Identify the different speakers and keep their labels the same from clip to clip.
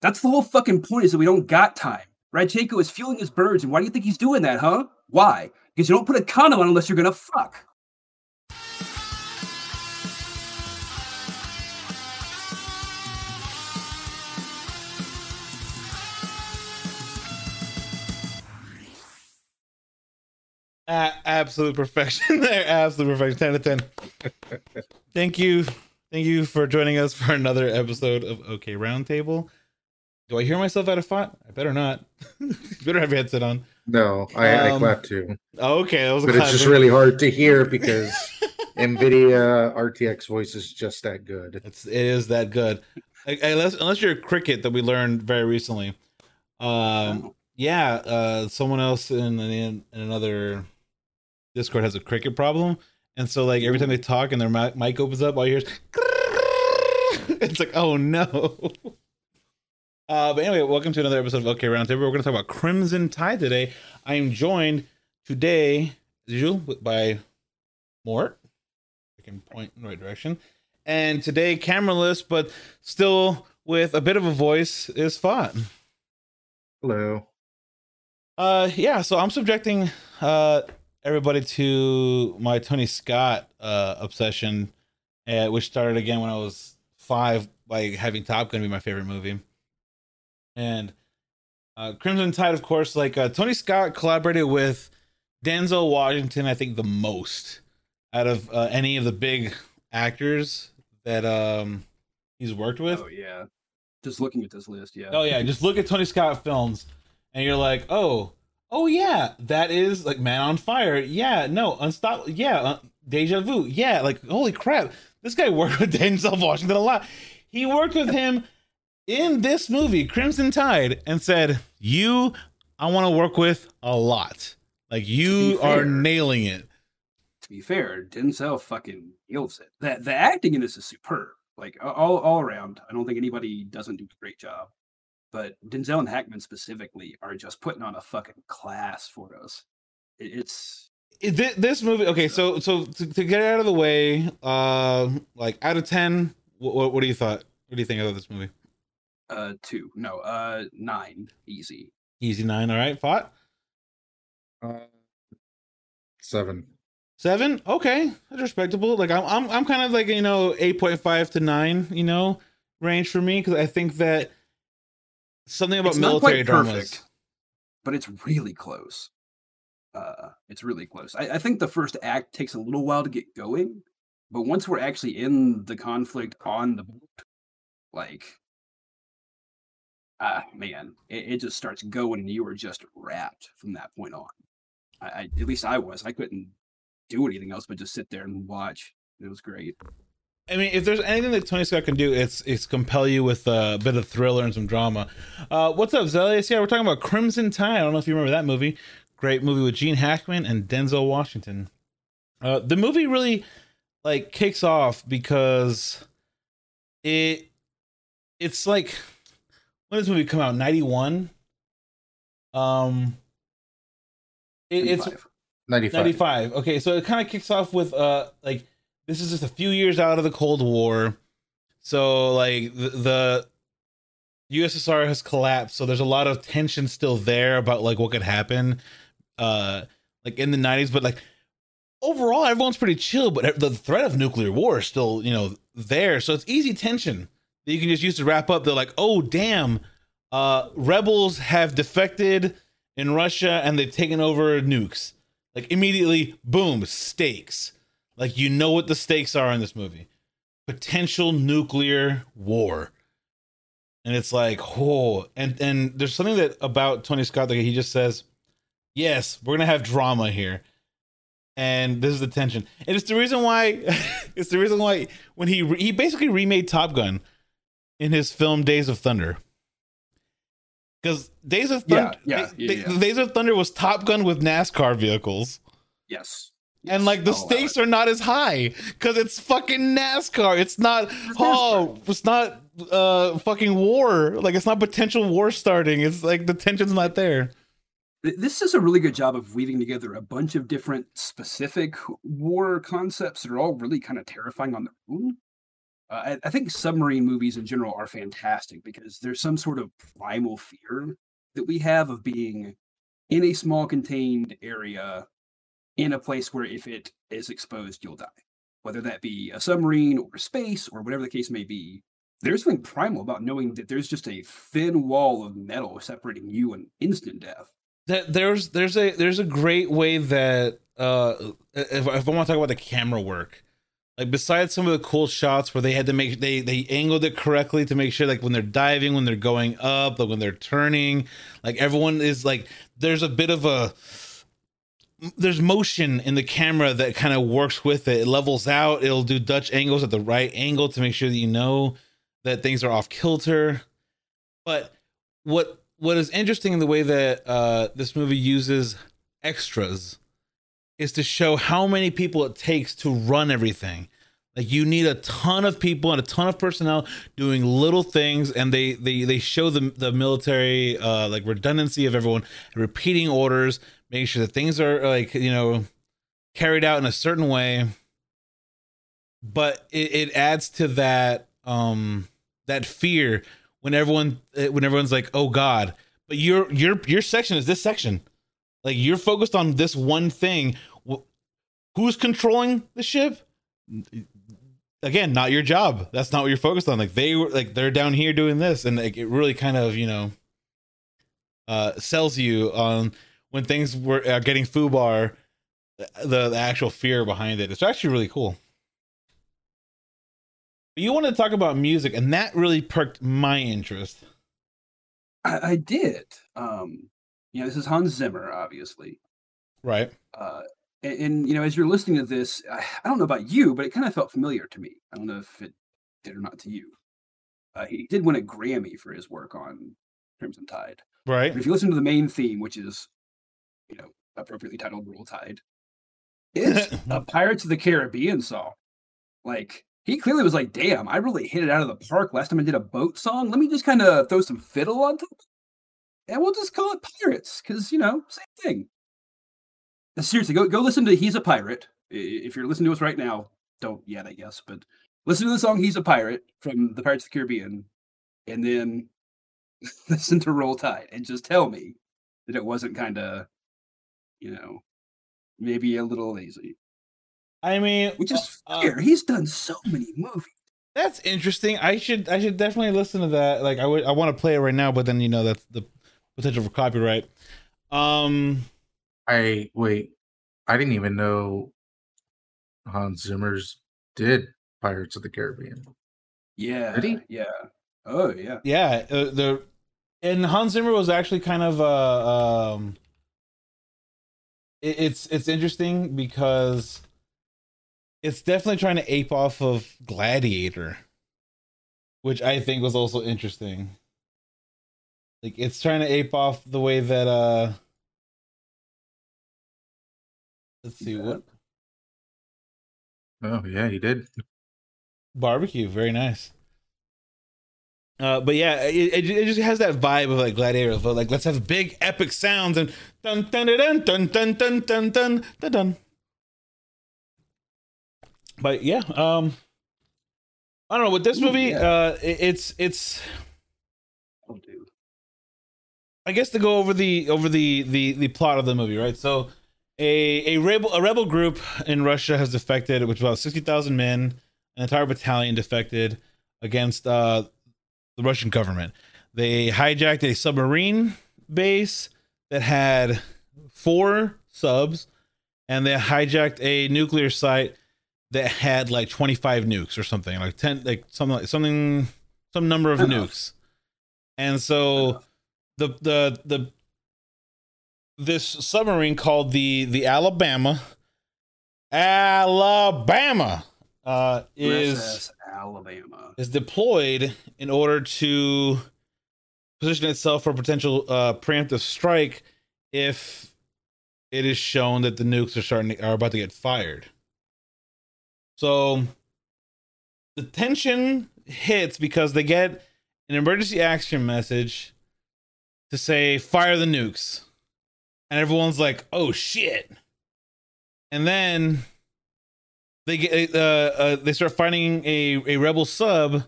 Speaker 1: That's the whole fucking point is that we don't got time. Radchenko is fueling his birds, and why do you think he's doing that, huh? Why? Because you don't put a condom on unless you're gonna fuck.
Speaker 2: A- absolute perfection there. Absolute perfection. 10 to 10. Thank you. Thank you for joining us for another episode of OK Roundtable. Do I hear myself out of font? I better not. you better have your headset on.
Speaker 3: No, I, I
Speaker 2: Um,
Speaker 3: clap too.
Speaker 2: Okay, that was a
Speaker 3: But it's just really hard to hear because NVIDIA RTX voice is just that good.
Speaker 2: It's it is that good. Unless unless you're a cricket that we learned very recently. Um yeah, uh someone else in, in in another Discord has a cricket problem. And so like every time they talk and their mi- mic opens up, all you hear is it's like, oh no. Uh, but anyway, welcome to another episode of OK Roundtable. We're going to talk about Crimson Tide today. I am joined today, as usual, by Mort. I can point in the right direction. And today, cameraless, but still with a bit of a voice, is Fought.
Speaker 3: Hello.
Speaker 2: Uh, yeah. So I'm subjecting uh everybody to my Tony Scott uh obsession, uh, which started again when I was five, by having Top Gun be my favorite movie. And uh, Crimson Tide, of course, like uh, Tony Scott collaborated with Denzel Washington, I think the most out of uh, any of the big actors that um he's worked with.
Speaker 1: Oh yeah. Just looking at this list, yeah.
Speaker 2: Oh yeah, just look at Tony Scott films, and you're like, oh, oh yeah, that is like Man on Fire. Yeah, no, Unstoppable. Yeah, uh, Deja Vu. Yeah, like holy crap, this guy worked with Denzel Washington a lot. He worked with him in this movie, Crimson Tide, and said, "You, I want to work with a lot. Like you
Speaker 1: be
Speaker 2: are
Speaker 1: fair-
Speaker 2: nailing it."
Speaker 1: to be fair, Denzel fucking nails it. The the acting in this is superb. Like all all around. I don't think anybody doesn't do a great job. But Denzel and Hackman specifically are just putting on a fucking class for us. It, it's
Speaker 2: this movie okay so so to, to get it out of the way uh like out of 10 what, what, what do you thought what do you think about this movie
Speaker 1: uh two, no, uh nine, easy.
Speaker 2: easy nine all right fought
Speaker 3: Uh, seven.
Speaker 2: seven okay that's respectable like i'm i'm, I'm kind of like you know 8.5 to 9 you know range for me because i think that something about
Speaker 1: It's not
Speaker 2: military
Speaker 1: quite
Speaker 2: dramas
Speaker 1: perfect, but it's really close. Uh, it's really close. I, I think the first act takes a little while to get going, but once we're actually in the conflict on the boat, like, ah, man, it, it just starts going, and you are just wrapped from that point on. I, I at least I was. I couldn't do anything else but just sit there and watch. It was great.
Speaker 2: I mean, if there's anything that Tony Scott can do, it's it's compel you with a bit of thriller and some drama. Uh, what's up, Zelius? Yeah, we're talking about Crimson Tide. I don't know if you remember that movie. Great movie with Gene Hackman and Denzel Washington. Uh, the movie really like kicks off because it it's like when did this movie come out? Ninety one. Um, it, it's
Speaker 1: 95.
Speaker 3: 95.
Speaker 2: 95 okay so it kind of kicks off with uh like this is just a few years out of the cold war so like the, the ussr has collapsed so there's a lot of tension still there about like what could happen uh like in the 90s but like overall everyone's pretty chill but the threat of nuclear war is still you know there so it's easy tension that you can just use to wrap up they're like oh damn uh rebels have defected in russia and they've taken over nukes. Like immediately boom stakes. Like you know what the stakes are in this movie. Potential nuclear war. And it's like oh and and there's something that about tony scott that he just says yes we're gonna have drama here. And this is the tension. And it's the reason why it's the reason why when he re- he basically remade top gun in his film days of thunder because days of thunder
Speaker 1: Yeah, yeah, yeah, yeah.
Speaker 2: days of thunder was top gun with nascar vehicles
Speaker 1: Yes.
Speaker 2: and like the stakes are not as high because it's fucking NASCAR. It's not oh, it's not uh fucking war. Like it's not potential war starting. It's like the tension's not there.
Speaker 1: This is a really good job of weaving together a bunch of different specific war concepts that are all really kind of terrifying on their own. Uh, I, I think submarine movies in general are fantastic because there's some sort of primal fear that we have of being in a small contained area in a place where if it is exposed, you'll die. Whether that be a submarine or space or whatever the case may be, there's something primal about knowing that there's just a thin wall of metal separating you and instant death.
Speaker 2: There's there's a there's a great way that uh if, if I want to talk about the camera work, like besides some of the cool shots where they had to make they they angled it correctly to make sure like when they're diving, when they're going up, like when they're turning, like everyone is like there's a bit of a there's motion in the camera that kind of works with it. It levels out. It'll do Dutch angles at the right angle to make sure that you know that things are off kilter. But what what is interesting in the way that uh, this movie uses extras is to show how many people it takes to run everything. Like you need a ton of people and a ton of personnel doing little things, and they they they show the the military uh, like redundancy of everyone repeating orders, making sure that things are like you know carried out in a certain way. But it, it adds to that um that fear when everyone eh, when everyone's like, oh God, but your your your section is this section, like you're focused on this one thing. Who's controlling the ship? again not your job. That's not what you're focused on. Like they were like they're down here doing this and like it really kind of you know uh sells you on when things were are getting foobar the, the actual fear behind it. It's actually really cool. But you wanted to talk about music and that really perked my interest.
Speaker 1: I, I did. Um you know this is hans zimmer obviously.
Speaker 2: Right.
Speaker 1: Uh and, and, you know as you're listening to this I, I don't know about you but it kind of felt familiar to me. I don't know if it did or not to you. Uh, he did win a grammy for his work on crimson tide.
Speaker 2: Right.
Speaker 1: But if you listen to the main theme which is you know appropriately titled roll tide it's a pirates of the caribbean song. Like he clearly was like damn i really hit it out of the park last time i did a boat song. Let me just kind of throw some fiddle on top. And we'll just call it pirates because you know same thing seriously, go go listen to "He's a Pirate." If you're listening to us right now, don't yet, I guess, but listen to the song "He's a Pirate" from the Pirates of the Caribbean, and then listen to "Roll Tide" and just tell me that it wasn't kind of, you know, maybe a little lazy.
Speaker 2: I mean,
Speaker 1: which is uh, fair. He's done so many movies.
Speaker 2: That's interesting. I should I should definitely listen to that. Like I would I want to play it right now, but then you know that's the potential for copyright. Um
Speaker 3: I wait. I didn't even know Hans Zimmer's did Pirates of the Caribbean.
Speaker 1: Yeah. Did he? Yeah. Oh yeah.
Speaker 2: Yeah. Uh, the and Hans Zimmer was actually kind of uh um. It, it's it's interesting because it's definitely trying to ape off of Gladiator, which I think was also interesting. Like it's trying to ape off the way that uh Let's see yeah. what.
Speaker 3: Oh yeah, he did.
Speaker 2: Barbecue, very nice. Uh, but yeah, it, it, just has that vibe of like Gladiator, but like let's have big epic sounds and dun dun dun dun dun dun dun dun dun dun. But yeah, um, I don't know with this movie. Yeah. Uh, it, it's it's. Oh, dude. I guess to go over the over the the the plot of the movie, right? So a a rebel a rebel group in Russia has defected, which is about sixty thousand men, an entire battalion defected against uh, the Russian government. They hijacked a submarine base that had four subs, and they hijacked a nuclear site that had like twenty five nukes or something, like ten, like something like something, some number of nukes. And so the the the this submarine called the the Alabama. Alabama uh, is
Speaker 1: Alabama
Speaker 2: is deployed in order to position itself for potential uh, preemptive strike if it is shown that the nukes are starting to, are about to get fired. So the tension hits because they get an emergency action message to say fire the nukes and everyone's like, "Oh shit!" And then they get uh, uh they start finding a a rebel sub,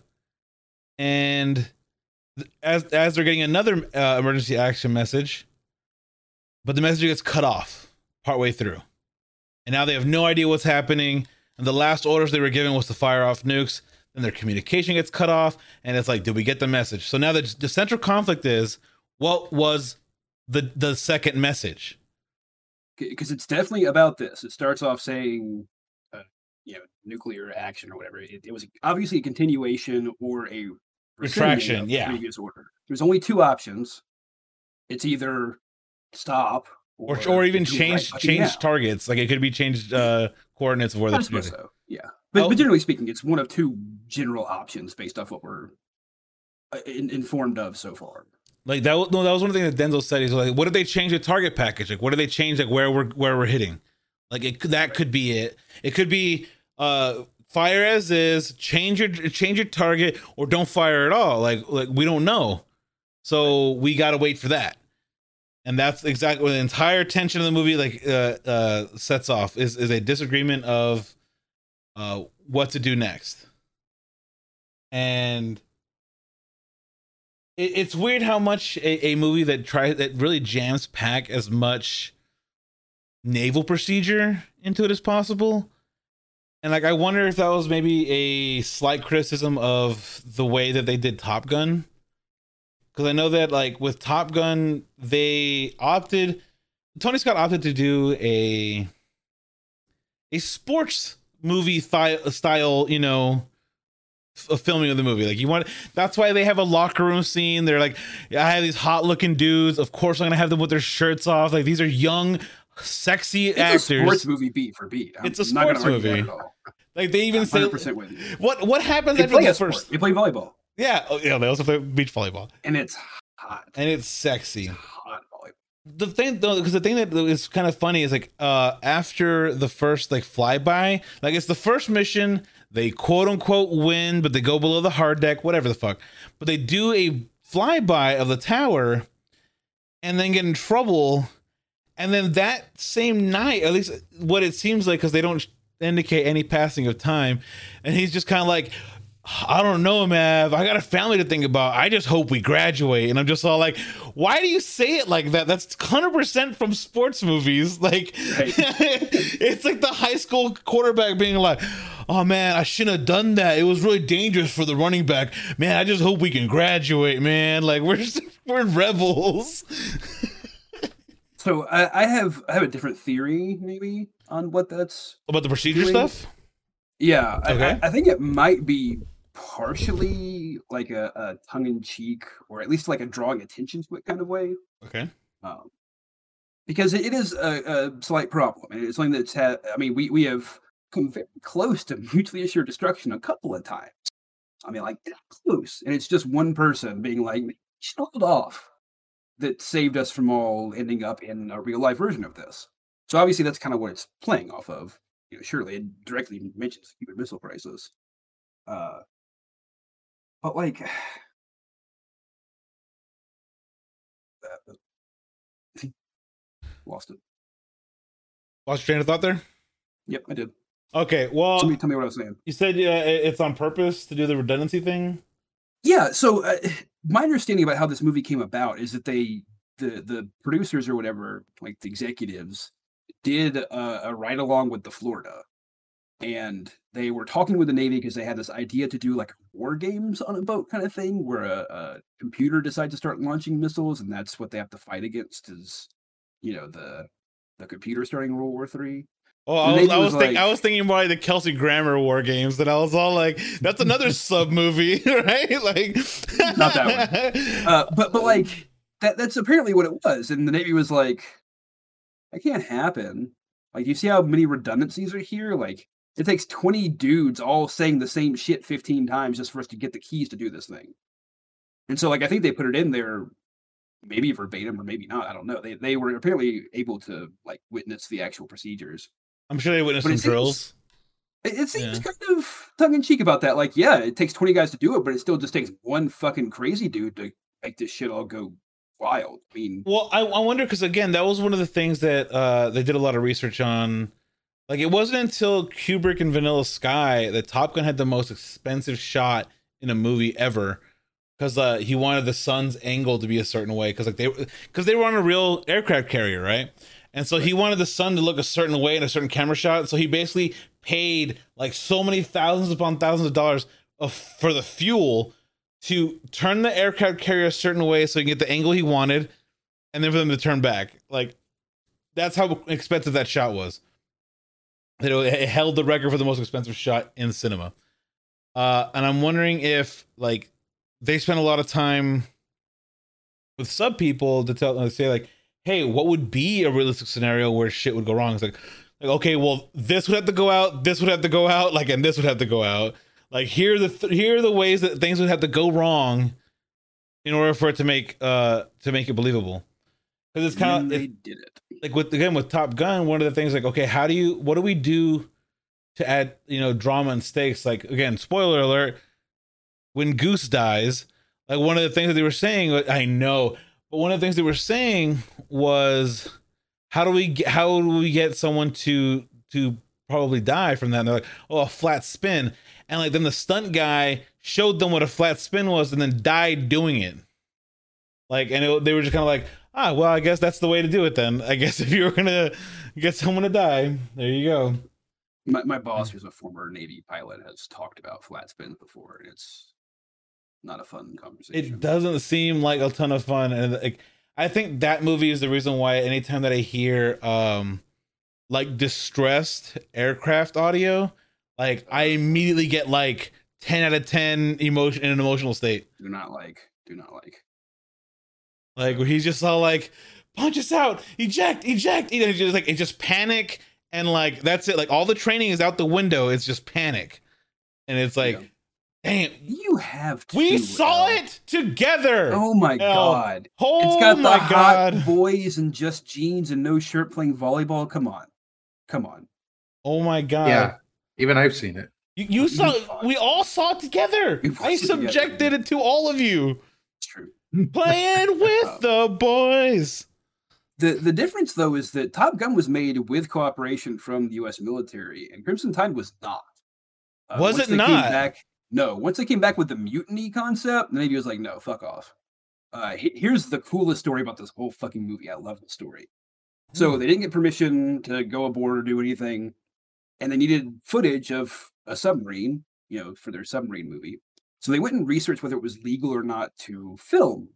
Speaker 2: and as as they're getting another uh, emergency action message, but the message gets cut off partway through, and now they have no idea what's happening. And the last orders they were given was to fire off nukes. Then their communication gets cut off, and it's like, did we get the message? So now the the central conflict is what was the the second message?
Speaker 1: because it's definitely about this. It starts off saying, uh, you know, nuclear action or whatever. It, it was obviously a continuation or a
Speaker 2: Retraction, yeah.
Speaker 1: Previous order. There's only two options. It's either stop
Speaker 2: or or even
Speaker 1: do it right
Speaker 2: change change
Speaker 1: now.
Speaker 2: targets. Like it could be changed uh coordinates of where
Speaker 1: suppose so. Yeah, but,
Speaker 2: Oh.
Speaker 1: but generally speaking, it's one of two general options based off what we're uh, in, informed of so far.
Speaker 2: Like that. was- No, that was one of the things that Denzel said. He's like, "What did they change the target package? Like, what did they change? Like where we're where we're hitting? Like it that could be it. It could be uh fire as is, change your change your target, or don't fire at all. Like like we don't know, so we got to wait for that. And that's exactly the entire tension of the movie like uh uh sets off is is a disagreement of uh what to do next. And it's weird how much a, a movie that tries that really jams pack as much naval procedure into it as possible. And like I wonder if that was maybe a slight criticism of the way that they did Top Gun. Cuz I know that like with Top Gun they opted Tony Scott opted to do a a sports movie style, you know, f- a filming of the movie. Like you want that's why they have a locker room scene. They're like, I have these hot looking dudes. Of course, I'm gonna have them with their shirts off. Like these are young, sexy
Speaker 1: It's
Speaker 2: actors.
Speaker 1: a sports movie beat for beat. I'm
Speaker 2: It's a
Speaker 1: not gonna
Speaker 2: sports movie. Like they even say,
Speaker 1: 100% with you.
Speaker 2: what what happens
Speaker 1: They
Speaker 2: after
Speaker 1: play
Speaker 2: the
Speaker 1: sport.
Speaker 2: first?
Speaker 1: They play volleyball,
Speaker 2: Yeah, oh, yeah. They also play beach volleyball,
Speaker 1: and it's hot.
Speaker 2: and it's sexy.
Speaker 1: Hot volleyball.
Speaker 2: the thing though because the thing that is kind of funny is like uh after the first like flyby like it's the first mission they quote unquote win but they go below the hard deck whatever the fuck but they do a flyby of the tower and then get in trouble and then that same night at least what it seems like because they don't indicate any passing of time and he's just kind of like I don't know, Mav. I got a family to think about. I just hope we graduate. And I'm just all like, why do you say it like that? That's 100% from sports movies. Like,
Speaker 1: Right.
Speaker 2: it's like the high school quarterback being like, oh man, I shouldn't have done that. It was really dangerous for the running back. Man, I just hope we can graduate, man. Like, we're, just, we're rebels.
Speaker 1: So I, I have I have a different theory maybe on what that's.
Speaker 2: About the procedure
Speaker 1: Doing-
Speaker 2: stuff?
Speaker 1: Yeah,
Speaker 2: Okay.
Speaker 1: I, I think it might be partially like a, a tongue in cheek, or at least like a drawing attention to it kind of way.
Speaker 2: Okay.
Speaker 1: um, because it is a, a slight problem, it's something that's had. I mean, we we have come very close to mutually assured destruction a couple of times. I mean, like that close, and it's just one person being like, "Just "Hold off," that saved us from all ending up in a real life version of this. So obviously, that's kind of what it's playing off of. You know, surely it directly mentions Cuban Missile Crisis. Uh, but like, lost it.
Speaker 2: Lost your train of thought there?
Speaker 1: Yep, I did.
Speaker 2: Okay. Well,
Speaker 1: Somebody tell me what I was saying.
Speaker 2: you said uh, it's on purpose to do the redundancy thing?
Speaker 1: Yeah, so uh, my understanding about how this movie came about is that they, the the producers or whatever, like the executives, did a, a ride along with the Florida, and they were talking with the Navy because they had this idea to do like war games on a boat kind of thing, where a, a computer decides to start launching missiles, and that's what they have to fight against is, you know, the the computer starting World War Three.
Speaker 2: Oh, I was, I was,
Speaker 1: was
Speaker 2: think, I was thinking like the Kelsey Grammer War Games, and I was all like, "That's another sub movie, right?" Like,
Speaker 1: Not that Uh, but but like that that's apparently what it was, and the Navy was like, that can't happen. Like you see how many redundancies are here? Like it takes 20 dudes all saying the same shit 15 times just for us to get the keys to do this thing. And so like I think they put it in there maybe verbatim or maybe not. I don't know. They they were apparently able to like witness the actual procedures.
Speaker 2: I'm sure they witnessed some
Speaker 1: it
Speaker 2: drills.
Speaker 1: It, it seems
Speaker 2: Yeah.
Speaker 1: kind of tongue in cheek about that. Like, yeah, it takes 20 guys to do it, but it still just takes one fucking crazy dude to make this shit all go wild. I mean,
Speaker 2: Well, I, I wonder because again, that was one of the things that uh, they did a lot of research on. Like Like it wasn't until Kubrick and Vanilla Sky that Top Gun had the most expensive shot in a movie ever because uh, he wanted the sun's angle to be a certain way because like they because they were on a real aircraft carrier, right? And so he wanted the sun to look a certain way in a certain camera shot. So he basically paid like so many thousands upon thousands of dollars of, for the fuel to turn the aircraft carrier a certain way so he can get the angle he wanted, and then for them to turn back. Like that's how expensive that shot was. It, it held the record for the most expensive shot in cinema. Uh, and I'm wondering if like they spent a lot of time with sub people to tell to say like, hey, what would be a realistic scenario where shit would go wrong? It's like, like okay, well, this would have to go out, this would have to go out, like, and this would have to go out. Like here are the th- here are the ways that things would have to go wrong in order for it to make uh to make it believable. Because it's kind of
Speaker 1: they did it.
Speaker 2: like with again with Top Gun, one of the things like okay, how do you what do we do to add you know drama and stakes? Like again, spoiler alert, when Goose dies, like one of the things that they were saying, I know, but one of the things they were saying was how do we get how do we get someone to to probably die from that? And they're like, oh, a flat spin, and like then the stunt guy showed them what a flat spin was, and then died doing it. Like, and it, they were just kind of like, ah, well, I guess that's the way to do it then. I guess if you were gonna get someone to die, there you go.
Speaker 1: My, my boss, who's a former Navy pilot, has talked about flat spins before, and it's not a fun conversation.
Speaker 2: It doesn't seem like a ton of fun, and like, I think that movie is the reason why anytime that I hear um like distressed aircraft audio, like I immediately get like ten out of ten emotion in an emotional state.
Speaker 1: Do not like. Do not like.
Speaker 2: Like where he's just all like, punch us out, eject, eject. and know, it's just like it's just panic and like that's it. Like all the training is out the window. It's just panic, and it's like,
Speaker 1: Yeah.
Speaker 2: Damn,
Speaker 1: You have.
Speaker 2: we saw
Speaker 1: Al.
Speaker 2: it together.
Speaker 1: Oh my
Speaker 2: Al.
Speaker 1: god!
Speaker 2: Oh
Speaker 1: It's got the
Speaker 2: my
Speaker 1: hot
Speaker 2: god.
Speaker 1: boys and just jeans and no shirt playing volleyball. Come on, come on.
Speaker 2: Oh my god.
Speaker 3: yeah, even I've seen it.
Speaker 2: You, you saw.
Speaker 1: fuck.
Speaker 2: We all saw it together. I
Speaker 1: it together.
Speaker 2: subjected it to all of you
Speaker 1: It's true.
Speaker 2: playing with the boys.
Speaker 1: The the difference though is that Top Gun was made with cooperation from the U.S. military, and Crimson Tide was not. Uh,
Speaker 2: Was it
Speaker 1: they came
Speaker 2: not?
Speaker 1: Back, no. Once they came back with the mutiny concept, the Navy was like, "No, fuck off." Uh, here's the coolest story about this whole fucking movie. I love the story.
Speaker 2: Hmm.
Speaker 1: So they didn't get permission to go aboard or do anything, and they needed footage of a submarine, you know, for their submarine movie. So they went and researched whether it was legal or not to film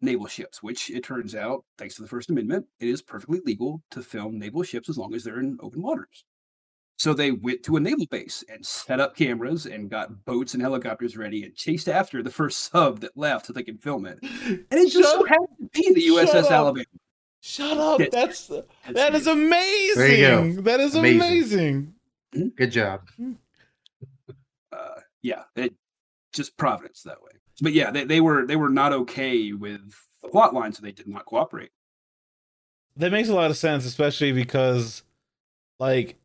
Speaker 1: naval ships, which it turns out, thanks to the First Amendment, it is perfectly legal to film naval ships as long as they're in open waters. So they went to a naval base and set up cameras and got boats and helicopters ready and chased after the first sub that left so they could film it. And it just so happened to be the
Speaker 2: shut
Speaker 1: USS
Speaker 2: up.
Speaker 1: Alabama.
Speaker 2: Shut up.
Speaker 1: Yes.
Speaker 2: That's
Speaker 1: That's
Speaker 2: that is amazing.
Speaker 3: There you go.
Speaker 2: That is
Speaker 3: Amazing.
Speaker 2: amazing.
Speaker 3: Good job.
Speaker 1: uh, yeah, it just providence that way. But yeah, they, they were they were not okay with the plot line, so they did not cooperate.
Speaker 2: That makes a lot of sense, especially because, like,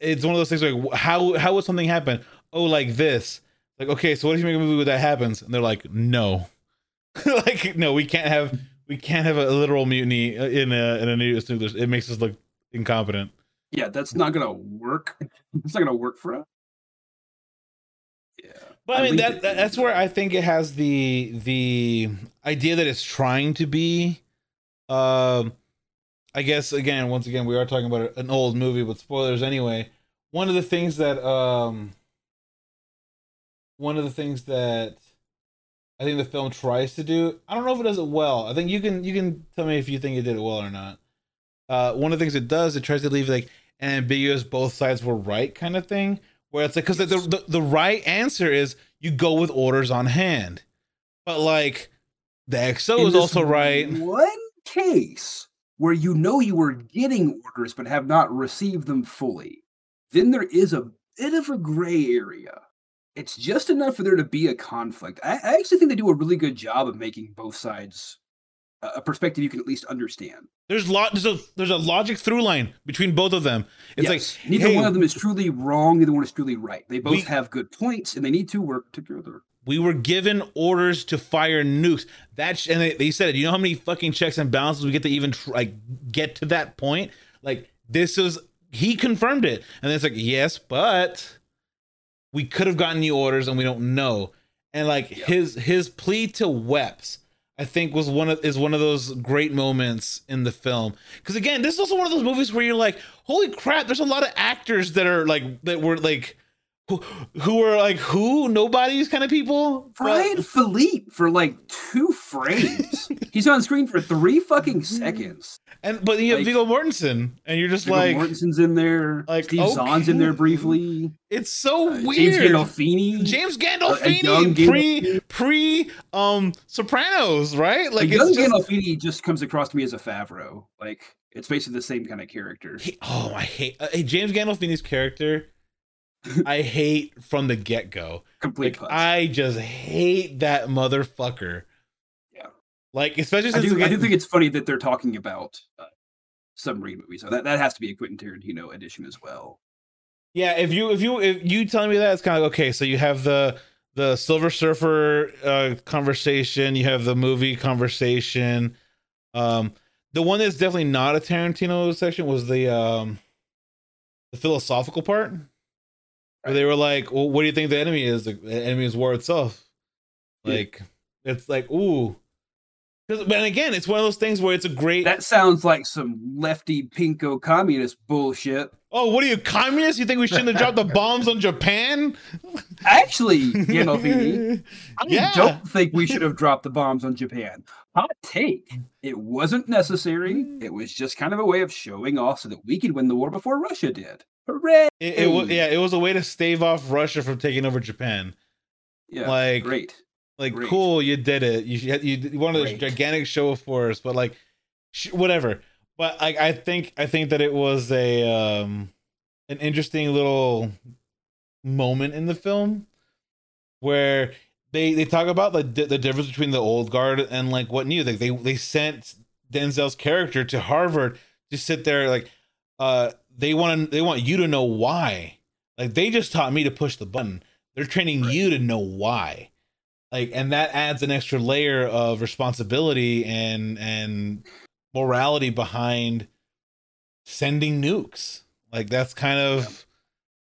Speaker 2: it's one of those things like, how how would something happen? Oh, like this. Like, okay, so what if you make a movie where that happens? And they're like, no, like, no, we can't have we can't have a literal mutiny uh, in a in a nuclear- It makes us look incompetent.
Speaker 1: Yeah, that's not gonna work. it's not gonna work for us. Yeah,
Speaker 2: But I
Speaker 1: I
Speaker 2: mean that that's where I think it has the the idea that it's trying to be. Um, I guess again, once again, we are talking about an old movie, but spoilers anyway. One of the things that um, one of the things that I think the film tries to do, I don't know if it does it well. I think you can you can tell me if you think it did it well or not. Uh, one of the things it does, it tries to leave like an ambiguous both sides were right kind of thing, where it's like because the, the the right answer is you go with orders on hand, but like the XO
Speaker 1: In
Speaker 2: is also right.
Speaker 1: One case where you know you were getting orders but have not received them fully, then there is a bit of a gray area. It's just enough for there to be a conflict. I, I actually think they do a really good job of making both sides a, a perspective you can at least understand.
Speaker 2: There's lot there's a there's a logic through line between both of them. It's
Speaker 1: Yes,
Speaker 2: like
Speaker 1: neither
Speaker 2: hey,
Speaker 1: one of them is truly wrong, neither one is truly right. They both
Speaker 2: We-
Speaker 1: have good points and they need to work together.
Speaker 2: We were given orders to fire nukes. That's and they, they said it. You know how many fucking checks and balances we get to even tr- like get to that point? Like this was he confirmed it, and it's like yes, but we could have gotten new orders and we don't know. And like
Speaker 1: Yeah.
Speaker 2: his his plea to Weps, I think was one of is one of those great moments in the film. Because again, this is also one of those movies where you're like, holy crap, there's a lot of actors that are like that were like who who were like who nobody's kind of people. but-
Speaker 1: Brian Phillippe for like two frames. He's on screen for three fucking seconds.
Speaker 2: and but you have
Speaker 1: like-
Speaker 2: Viggo Mortensen, and you're just
Speaker 1: Viggo
Speaker 2: like,
Speaker 1: Mortensen's in there.
Speaker 2: like,
Speaker 1: Steve Zahn's in there briefly.
Speaker 2: it's so
Speaker 1: Uh, James
Speaker 2: weird.
Speaker 1: Gandolfini.
Speaker 2: James
Speaker 1: a young
Speaker 2: Gandolfini pre pre um Sopranos, right?
Speaker 1: Like
Speaker 2: Like
Speaker 1: young
Speaker 2: just,
Speaker 1: Gandolfini just comes across to me as a Favreau. Like it's basically the same kind of character.
Speaker 2: he- oh, I hate uh, hey, James Gandolfini's character. I hate from the get go.
Speaker 1: Complete
Speaker 2: Like
Speaker 1: puss.
Speaker 2: I just hate that motherfucker.
Speaker 1: Yeah.
Speaker 2: Like especially
Speaker 1: I
Speaker 2: since
Speaker 1: do, I do think it's funny that they're talking about uh, submarine movies. So that, that has to be a Quentin Tarantino edition as well.
Speaker 2: Yeah, if you if you if you telling me that it's kind of like, okay. So you have the the Silver Surfer uh conversation, you have the movie conversation. Um, the one that's definitely not a Tarantino section was the um the philosophical part, where they were like, "Well, what do you think the enemy is? The enemy is war itself."
Speaker 1: Yeah.
Speaker 2: Like, it's like, ooh. 'Cause- But again, it's one of those things where it's a great.
Speaker 1: That sounds like some lefty pinko communist bullshit.
Speaker 2: oh, what are you communist? You think we shouldn't have dropped the bombs on Japan?
Speaker 1: Actually, Gandolfini, I
Speaker 2: Yeah.
Speaker 1: don't think we should have dropped the bombs on Japan. Hot take. It wasn't necessary.
Speaker 2: Mm.
Speaker 1: It was just kind of a way of showing off so that we could win the war before Russia did. Hooray!
Speaker 2: It, it was yeah, it was a way to stave off Russia from taking over Japan.
Speaker 1: Yeah,
Speaker 2: like-
Speaker 1: great.
Speaker 2: Like,
Speaker 1: Great.
Speaker 2: cool, you did it. You you, you wanted a
Speaker 1: Great.
Speaker 2: gigantic show of force, but like, sh- whatever. But I I think I think that it was a um an interesting little moment in the film where they they talk about the the difference between the old guard and like what new. Like they they sent Denzel's character to Harvard to sit there like uh they want to they want you to know why. Like they just taught me to push the button. They're training
Speaker 1: Right.
Speaker 2: you to know why. Like and that adds an extra layer of responsibility and and morality behind sending nukes. Like that's kind of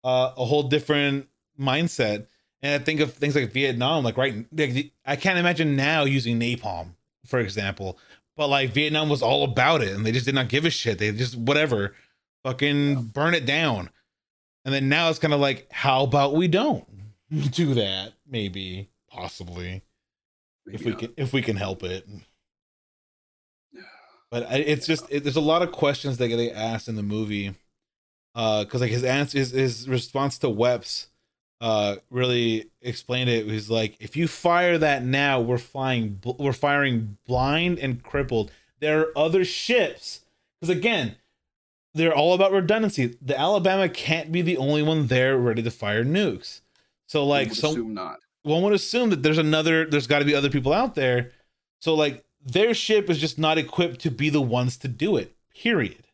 Speaker 2: uh, a whole different mindset. And I think of things like Vietnam, like right, like, the- I can't imagine now using napalm, for example. But like Vietnam was all about it, and they just did not give a shit. They just whatever, fucking burn it down. And then now it's kind of like, how about we don't do that? Maybe, possibly, if we
Speaker 1: not.
Speaker 2: can, if we can help it. But it's just it, there's a lot of questions that they asked in the movie, uh, because like his answer, his his response to Weps, uh, really explained it. He's like, if you fire that now, we're flying, we're firing blind and crippled. There are other ships, because again, they're all about redundancy. The Alabama can't be the only one there ready to fire nukes. So like,
Speaker 1: would
Speaker 2: some
Speaker 1: not.
Speaker 2: one would assume that there's another there's got to be other people out there so like their ship is just not equipped to be the ones to do it period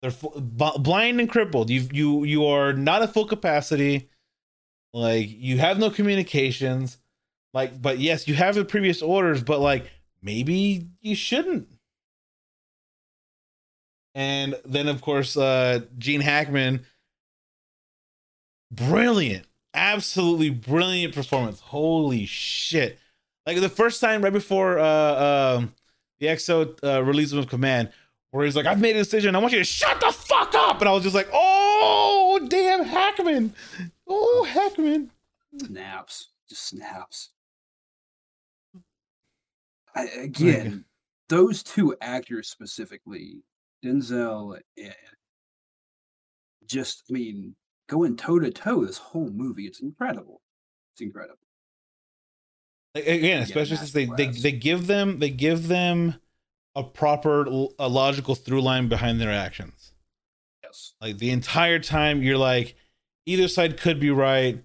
Speaker 2: they're b- blind and crippled you you you are not at full capacity like you have no communications like but yes you have the previous orders but like maybe you shouldn't and then of course uh gene hackman brilliant absolutely brilliant performance. Holy shit. Like the first time right before uh um the XO uh release of command where he's like i've made a decision. I want you to shut the fuck up. And i was just like oh damn hackman. Oh hackman.
Speaker 1: Snaps. Just snaps. I, again, those two actors specifically, Denzel and just, I mean, going toe to toe this whole movie. It's incredible. It's incredible.
Speaker 2: Again especially since they, they they give them they give them a proper a logical through line behind their actions
Speaker 1: Yes.
Speaker 2: like the entire time you're like either side could be right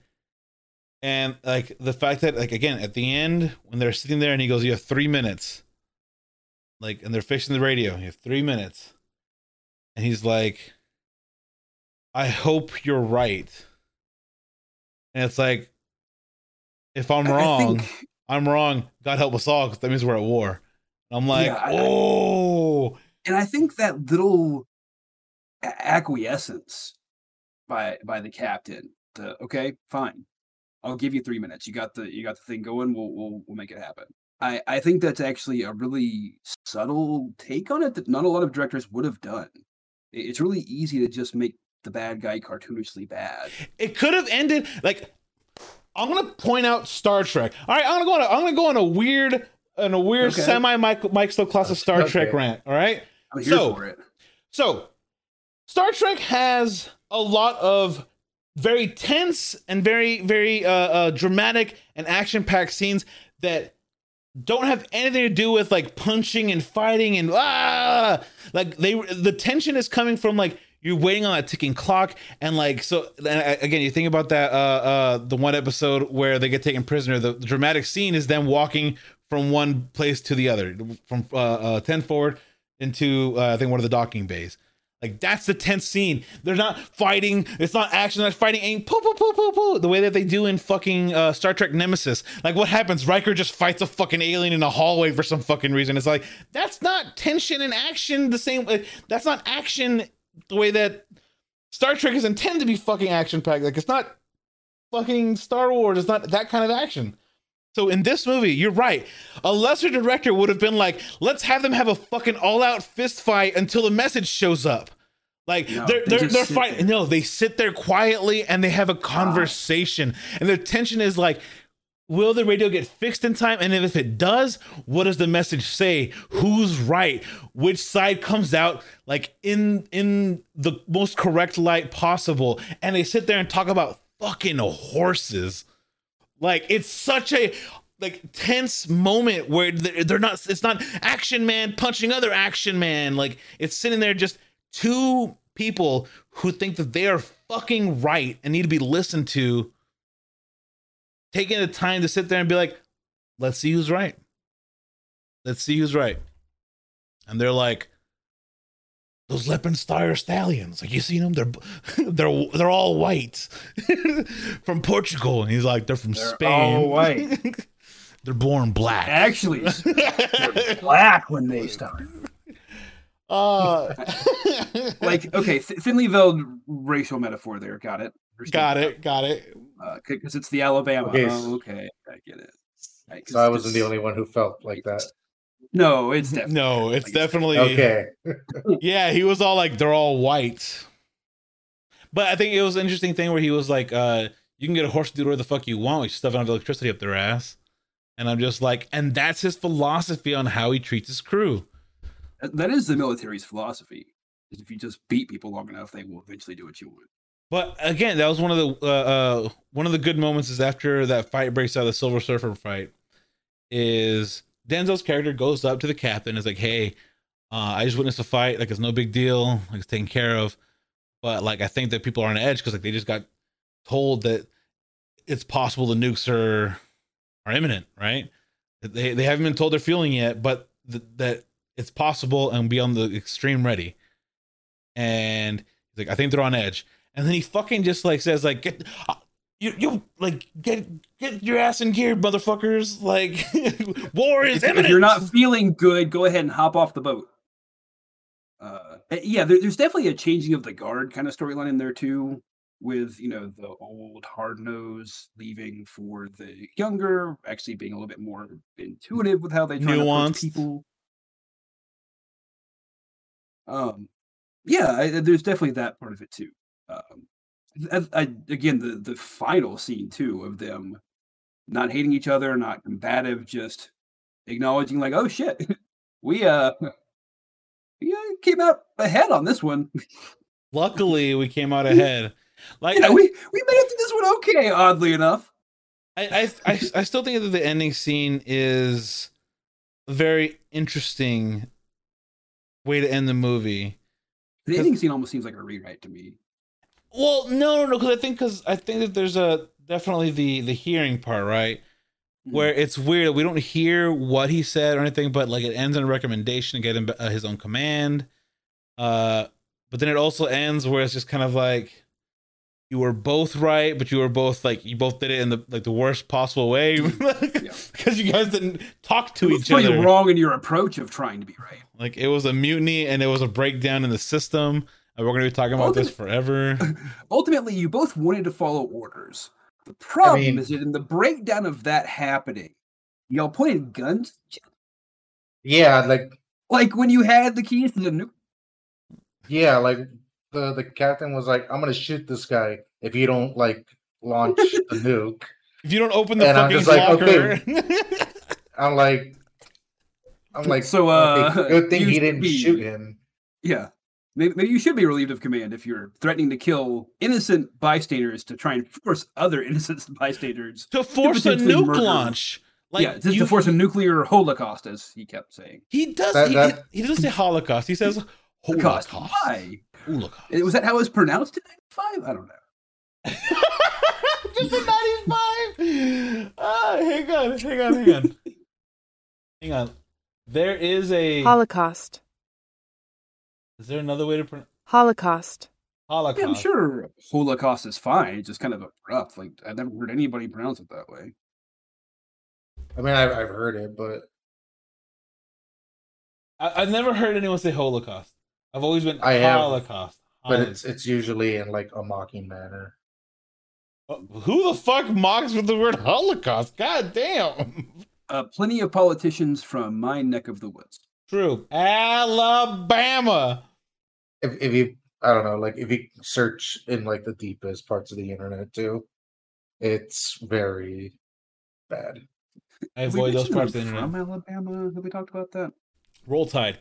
Speaker 2: and like the fact that like again at the end when they're sitting there and he goes you have three minutes like and they're fixing the radio you have three minutes and he's like i hope you're right and it's like if i'm wrong
Speaker 1: think-
Speaker 2: i'm wrong god help us all because that means we're at war and i'm like
Speaker 1: Yeah, I- I-
Speaker 2: oh
Speaker 1: and I think that little acquiescence by by the captain, the okay, fine, I'll give you three minutes. You got the you got the thing going. We'll we'll we'll make it happen. I I think that's actually a really subtle take on it that not a lot of directors would have done. It's really easy to just make the bad guy cartoonishly bad.
Speaker 2: It could have ended like I'm gonna point out Star Trek. All right, I'm gonna go on. A, I'm gonna go on a weird, on a weird
Speaker 1: Okay.
Speaker 2: semi Mike Mike of Star
Speaker 3: Okay.
Speaker 2: Trek rant. All right.
Speaker 1: I'm here
Speaker 2: So-
Speaker 1: for it.
Speaker 2: So, Star Trek has a lot of very tense and very, very uh, uh, dramatic and action-packed scenes that don't have anything to do with like punching and fighting and ah, like they the tension is coming from like you're waiting on a ticking clock and like so and again you think about that uh uh the one episode where they get taken prisoner the, the dramatic scene is them walking from one place to the other from uh, uh 10 forward into uh, I think one of the docking bays. Like that's the tense scene. They're not fighting. It's not action. They're fighting. Aim. Poo poo poo poo poo. The way that they do in fucking uh, Star Trek Nemesis. Like what happens? Riker just fights a fucking alien in a hallway for some fucking reason. It's like that's not tension and action the same. way. That's not action the way that Star Trek is intended to be fucking action packed. Like it's not fucking Star Wars. It's not that kind of action. So in this movie, you're right. A lesser director would have been like, let's have them have a fucking all-out fist fight until the message shows up. Like
Speaker 1: No,
Speaker 2: they're
Speaker 1: they
Speaker 2: they're,
Speaker 1: just
Speaker 2: they're fighting. No, they sit there quietly and they have a conversation. And the tension is like, will the radio get fixed in time? And if it does, what does the message say? Who's right? Which side comes out like in in the most correct light possible? And they sit there and talk about fucking horses. Like it's such a like tense moment where they're not it's not action man punching other action man. Like it's sitting there just two people who think that they are fucking right and need to be listened to taking the time to sit there and be like let's see who's right. Let's see who's right. And they're like those Lipizzaner stallions, like you seen them, they're they're they're all white from Portugal, and he's like they're from
Speaker 1: They're
Speaker 2: Spain.
Speaker 1: all white.
Speaker 2: they're born black.
Speaker 1: Actually, they're black when they start.
Speaker 2: uh,
Speaker 1: Like, okay, th- thinly veiled racial metaphor there. Got it.
Speaker 2: got it, got it.
Speaker 1: Because it's the Alabama.
Speaker 3: Okay,
Speaker 1: Oh, okay, I get it. Right, 'cause
Speaker 3: So I wasn't the only one who felt like that.
Speaker 1: No, it's definitely.
Speaker 2: No, it's definitely
Speaker 3: Okay.
Speaker 2: Yeah, he was all like they're all white. But I think it was an interesting thing where he was like, uh, you can get a horse to do whatever the fuck you want, you stuff it on electricity up their ass. And I'm just like, and that's his philosophy on how he treats his crew.
Speaker 1: That- That is the military's philosophy. Is if you just beat people long enough, they will eventually do what you want.
Speaker 2: But again, that was one of the uh, uh one of the good moments is after that fight breaks out, the Silver Surfer fight, is Denzel's character goes up to the captain, is like, "Hey, uh, I just witnessed a fight. Like, it's no big deal. Like, it's taken care of. But like, I think that people are on edge because like they just got told that it's possible the nukes are are imminent, right? They they haven't been told they're feeling yet, but th- that it's possible and be on the extreme ready. And he's like, I think they're on edge. And then he fucking just like says like, get you you like get get your ass in gear, motherfuckers! Like, war is
Speaker 1: If, if you're not feeling good, go ahead and hop off the boat. Uh, eh, yeah, there, there's definitely a changing of the guard kind of storyline in there too, with you know the old hard nose leaving for the younger, actually being a little bit more intuitive with how they try to
Speaker 2: Nuanced.
Speaker 1: approach people. Um, yeah, I, there's definitely that part of it too. Um, I, I, again, the the final scene too of them not hating each other, not combative, just acknowledging like, oh shit, we uh, we uh, came out ahead on this one.
Speaker 2: Luckily, we came out ahead. Like
Speaker 1: you know, we we made it through this one okay, oddly enough.
Speaker 2: I, I, I, I still think that the ending scene is a very interesting way to end the movie.
Speaker 1: The ending scene almost seems like a rewrite to me.
Speaker 2: Well, no, no, no, because I think because I think that there's a definitely the the hearing part, right?
Speaker 1: Mhm.
Speaker 2: Where it's weird. That we don't hear what he said or anything, but like it ends in a recommendation to get him uh, his own command. Uh, but then it also ends where it's just kind of like, you were both right, but you were both like you both did it in the like the worst possible way because you guys didn't talk to each other.
Speaker 1: wrong in your approach of trying to be right.
Speaker 2: Like it was a mutiny and it was a breakdown in the system. And we're gonna be talking about this forever.
Speaker 1: Ultimately, you both wanted to follow orders. The problem
Speaker 3: mean-
Speaker 1: is that in the breakdown of that happening, y'all pointed guns.
Speaker 3: Yeah, like
Speaker 1: Like when you had the keys to the nuke.
Speaker 3: yeah, like the the captain was like, "I'm gonna shoot this guy if you don't like launch the nuke."
Speaker 2: If you don't open the
Speaker 3: And I'm
Speaker 2: fucking
Speaker 3: just like,
Speaker 2: locker,
Speaker 3: I'm like, I'm like,
Speaker 1: So,
Speaker 3: okay,
Speaker 1: uh,
Speaker 3: good thing he didn't
Speaker 1: be-
Speaker 3: shoot him.
Speaker 1: Yeah. Maybe, maybe you should be relieved of command if you're threatening to kill innocent bystanders to try and force other innocent bystanders.
Speaker 2: to force a
Speaker 1: potentially
Speaker 2: nuke
Speaker 1: murder-
Speaker 2: launch. Like
Speaker 1: yeah, to,
Speaker 2: you-
Speaker 1: to force a nuclear holocaust, as he kept saying.
Speaker 2: He does.
Speaker 3: That-
Speaker 2: he,
Speaker 3: that-
Speaker 2: he doesn't say Holocaust. He says
Speaker 1: Holocaust.
Speaker 2: Holocaust.
Speaker 1: Why?
Speaker 2: Holocaust.
Speaker 1: Was that how it was pronounced in 95? I don't know.
Speaker 2: Just a 95. Ah, hang on, hang on, hang on. hang on. There is a.
Speaker 4: Holocaust.
Speaker 2: Is there another way to pronounce
Speaker 4: Holocaust.
Speaker 2: Holocaust?
Speaker 1: Yeah, I'm sure Holocaust is fine. It's just kind of abrupt. Like I've never heard anybody pronounce it that way.
Speaker 3: I mean, I've, I've heard it, but
Speaker 2: I, I've never heard anyone say Holocaust. I've always been
Speaker 3: I have,
Speaker 2: Holocaust.
Speaker 3: but it's it's usually in like a mocking manner.
Speaker 2: Who the fuck mocks with the word Holocaust? God damn.
Speaker 1: Uh, plenty of politicians from my neck of the woods.
Speaker 2: True. Alabama.
Speaker 3: If if you, I don't know, like if you search in like the deepest parts of the internet too, it's very bad.
Speaker 2: I
Speaker 1: Have we
Speaker 2: avoid those
Speaker 1: mentioned
Speaker 2: parts of
Speaker 1: I'm
Speaker 2: the internet.
Speaker 1: From Alabama, have we talked about that?
Speaker 2: Roll Tide.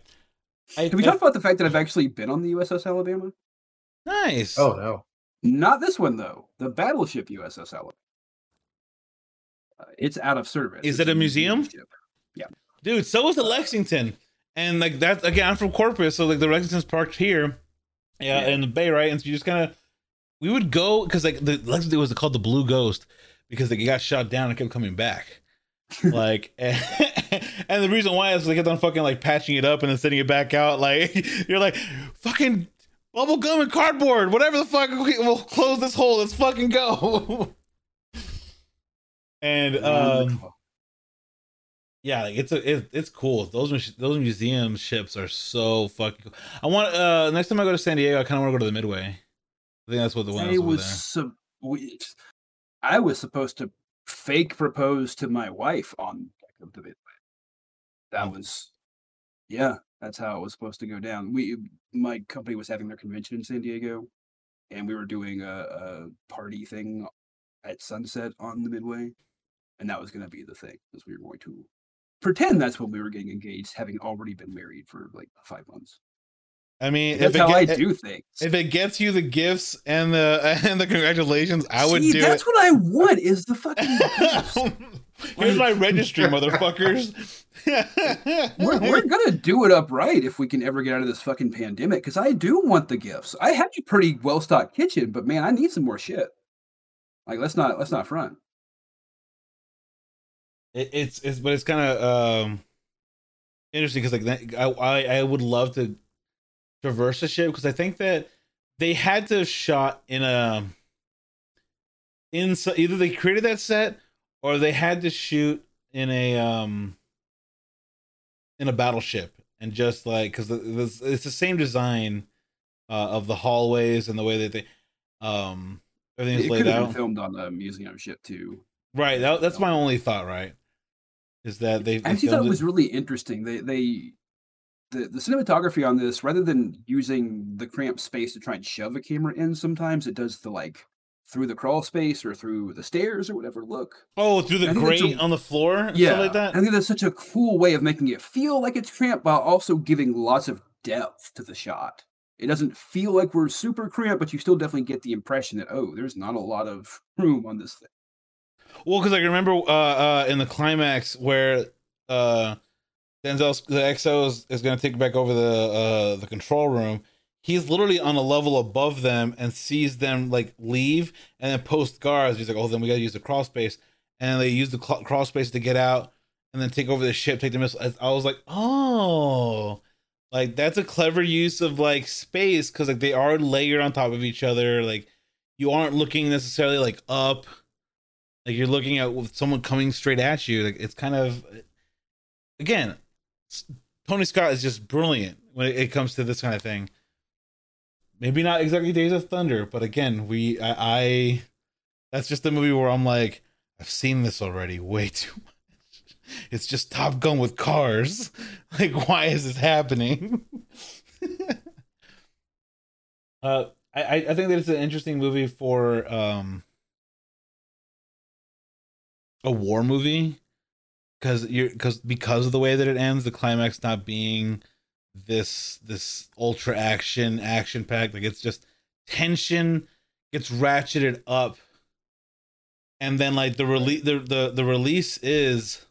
Speaker 2: I,
Speaker 1: Have we
Speaker 2: I-
Speaker 1: talked about the fact that I've actually been on the USS Alabama?
Speaker 2: nice.
Speaker 3: Oh no,
Speaker 1: Not this one though. The battleship USS Alabama. Uh, it's out of service.
Speaker 2: Is
Speaker 1: It's
Speaker 2: it a museum?
Speaker 1: ship.
Speaker 2: dude so was the lexington and like that's again i'm from corpus so like the lexington's parked here yeah,
Speaker 1: Yeah.
Speaker 2: in the bay right? And so you just kind of we would go because like the lexington was called the blue ghost because like, it got shot down and kept coming back. Like and, the reason why is they kept on fucking like patching it up and then sending it back out like you're like fucking bubble gum and cardboard whatever the fuck we'll close this hole let's fucking go. And um yeah, like it's a it, it's cool. Those those museum ships are so fucking cool. I want uh next time I go to San Diego, I kind of want to go to the Midway. I think that's what the one
Speaker 1: was
Speaker 2: there.
Speaker 1: sub- we, I was supposed to fake propose to my wife on deck of the Midway. That
Speaker 2: Oh.
Speaker 1: was, yeah, that's how it was supposed to go down. We, my company was having their convention in San Diego, and we were doing a, a party thing at sunset on the Midway, and that was going to be the thing, because we were going to pretend that's when we were getting engaged, having already been married for like five months.
Speaker 2: I mean,
Speaker 1: That's
Speaker 2: if it,
Speaker 1: how I do things.
Speaker 2: if it gets you the gifts and the and the congratulations, I would
Speaker 1: See,
Speaker 2: do
Speaker 1: that's
Speaker 2: it.
Speaker 1: what I want is the fucking.
Speaker 2: Here's my registry, motherfuckers.
Speaker 1: we're, we're gonna do it upright if we can ever get out of this fucking pandemic because i do want the gifts i have a pretty well stocked kitchen but man i need some more shit like let's not let's not front
Speaker 2: It, it's it's but it's kind of um interesting because like that, I, I I would love to traverse the ship because I think that they had to have shot in a in so, either they created that set or they had to shoot in a um in a battleship and just like because it's the same design uh, of the hallways and the way that they um
Speaker 1: it
Speaker 2: everything's
Speaker 1: could
Speaker 2: laid
Speaker 1: have been
Speaker 2: out.
Speaker 1: filmed on a museum ship too
Speaker 2: right that, that's my only thought right is that they
Speaker 1: i actually thought it was really interesting. They they the, the cinematography on this rather than using the cramped space to try and shove a camera in sometimes it does the like through the crawl space or through the stairs or whatever look.
Speaker 2: Oh, through the grate
Speaker 1: a-
Speaker 2: on the floor
Speaker 1: yeah
Speaker 2: like that.
Speaker 1: i think that's such a cool way of making it feel like it's cramped while also giving lots of depth to the shot. It doesn't feel like we're super cramped but you still definitely get the impression that oh there's not a lot of room on this thing
Speaker 2: Well, because I remember uh, uh, in the climax where uh, Denzel, the XO is, is going to take back over the uh, the control room. He's literally on a level above them and sees them like leave and then post guards. He's like, "Oh, then we got to use the crawl space," and they use the cl- crawl space to get out and then take over the ship, take the missile. I- was like, "Oh." Like that's a clever use of like space because like they are layered on top of each other. Like you aren't looking necessarily like up like you're looking at with someone coming straight at you like it's kind of again tony scott is just brilliant when it, comes to this kind of thing. Maybe not exactly days of thunder but again we I, I that's just the movie where i'm like i've seen this already way too much. It's just top gun with cars. Like why is this happening? Uh I, I think that it's an interesting movie for um a war movie because you're because because of the way that it ends, the climax not being this this ultra action action packed like it's just tension gets ratcheted up and then like the release the, the the release is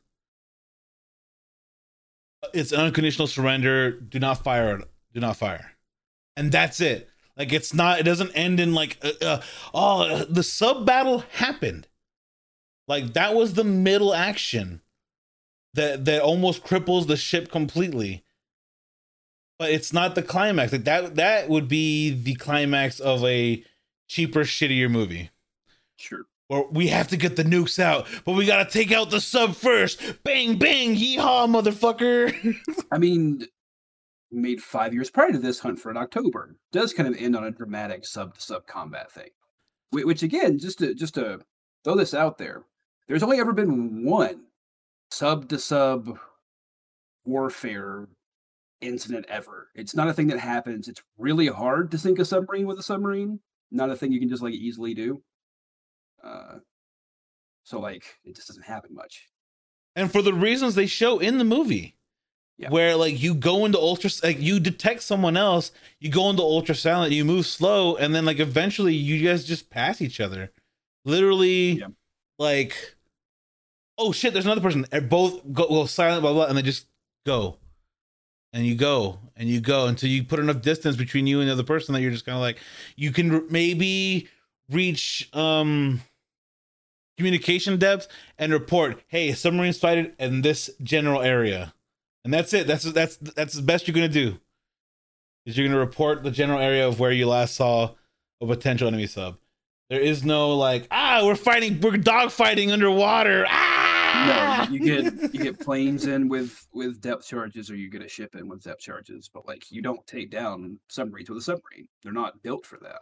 Speaker 2: it's an unconditional surrender do not fire do not fire and that's it like it's not. It doesn't end in like, uh, uh, oh, the sub battle happened. Like that was the middle action that that almost cripples the ship completely. But it's not the climax. Like that that would be the climax of a cheaper, shittier movie.
Speaker 1: Sure.
Speaker 2: Or we have to get the nukes out, but we gotta take out the sub first. Bang bang, yeehaw, motherfucker.
Speaker 1: I mean, made five years prior to this, Hunt for an October, does kind of end on a dramatic sub to sub combat thing. Which again, just to just to throw this out there, there's only ever been one sub to sub warfare incident ever. It's not a thing that happens. It's really hard to sink a submarine with a submarine. Not a thing you can just like easily do. Uh, so like it just doesn't happen much.
Speaker 2: And for the reasons they show in the movie. Yeah. Where like you go into ultra like you detect someone else, you go into ultra silent, you move slow, and then like eventually you guys just pass each other. Literally yeah. like oh shit, there's another person. And both go, go silent, blah blah, and they just go. And you go and you go until you put enough distance between you and the other person that you're just kind of like you can maybe reach um communication depth and report, hey, submarine sighted in this general area and that's it. That's that's that's the best you're gonna do. Is you're gonna report the general area of where you last saw a potential enemy sub. There is no like, ah, we're fighting, we're dog fighting underwater. Ah!
Speaker 1: No, you get you get planes in with with depth charges, or you get a ship in with depth charges. But like, you don't take down submarines with a submarine. They're not built for that.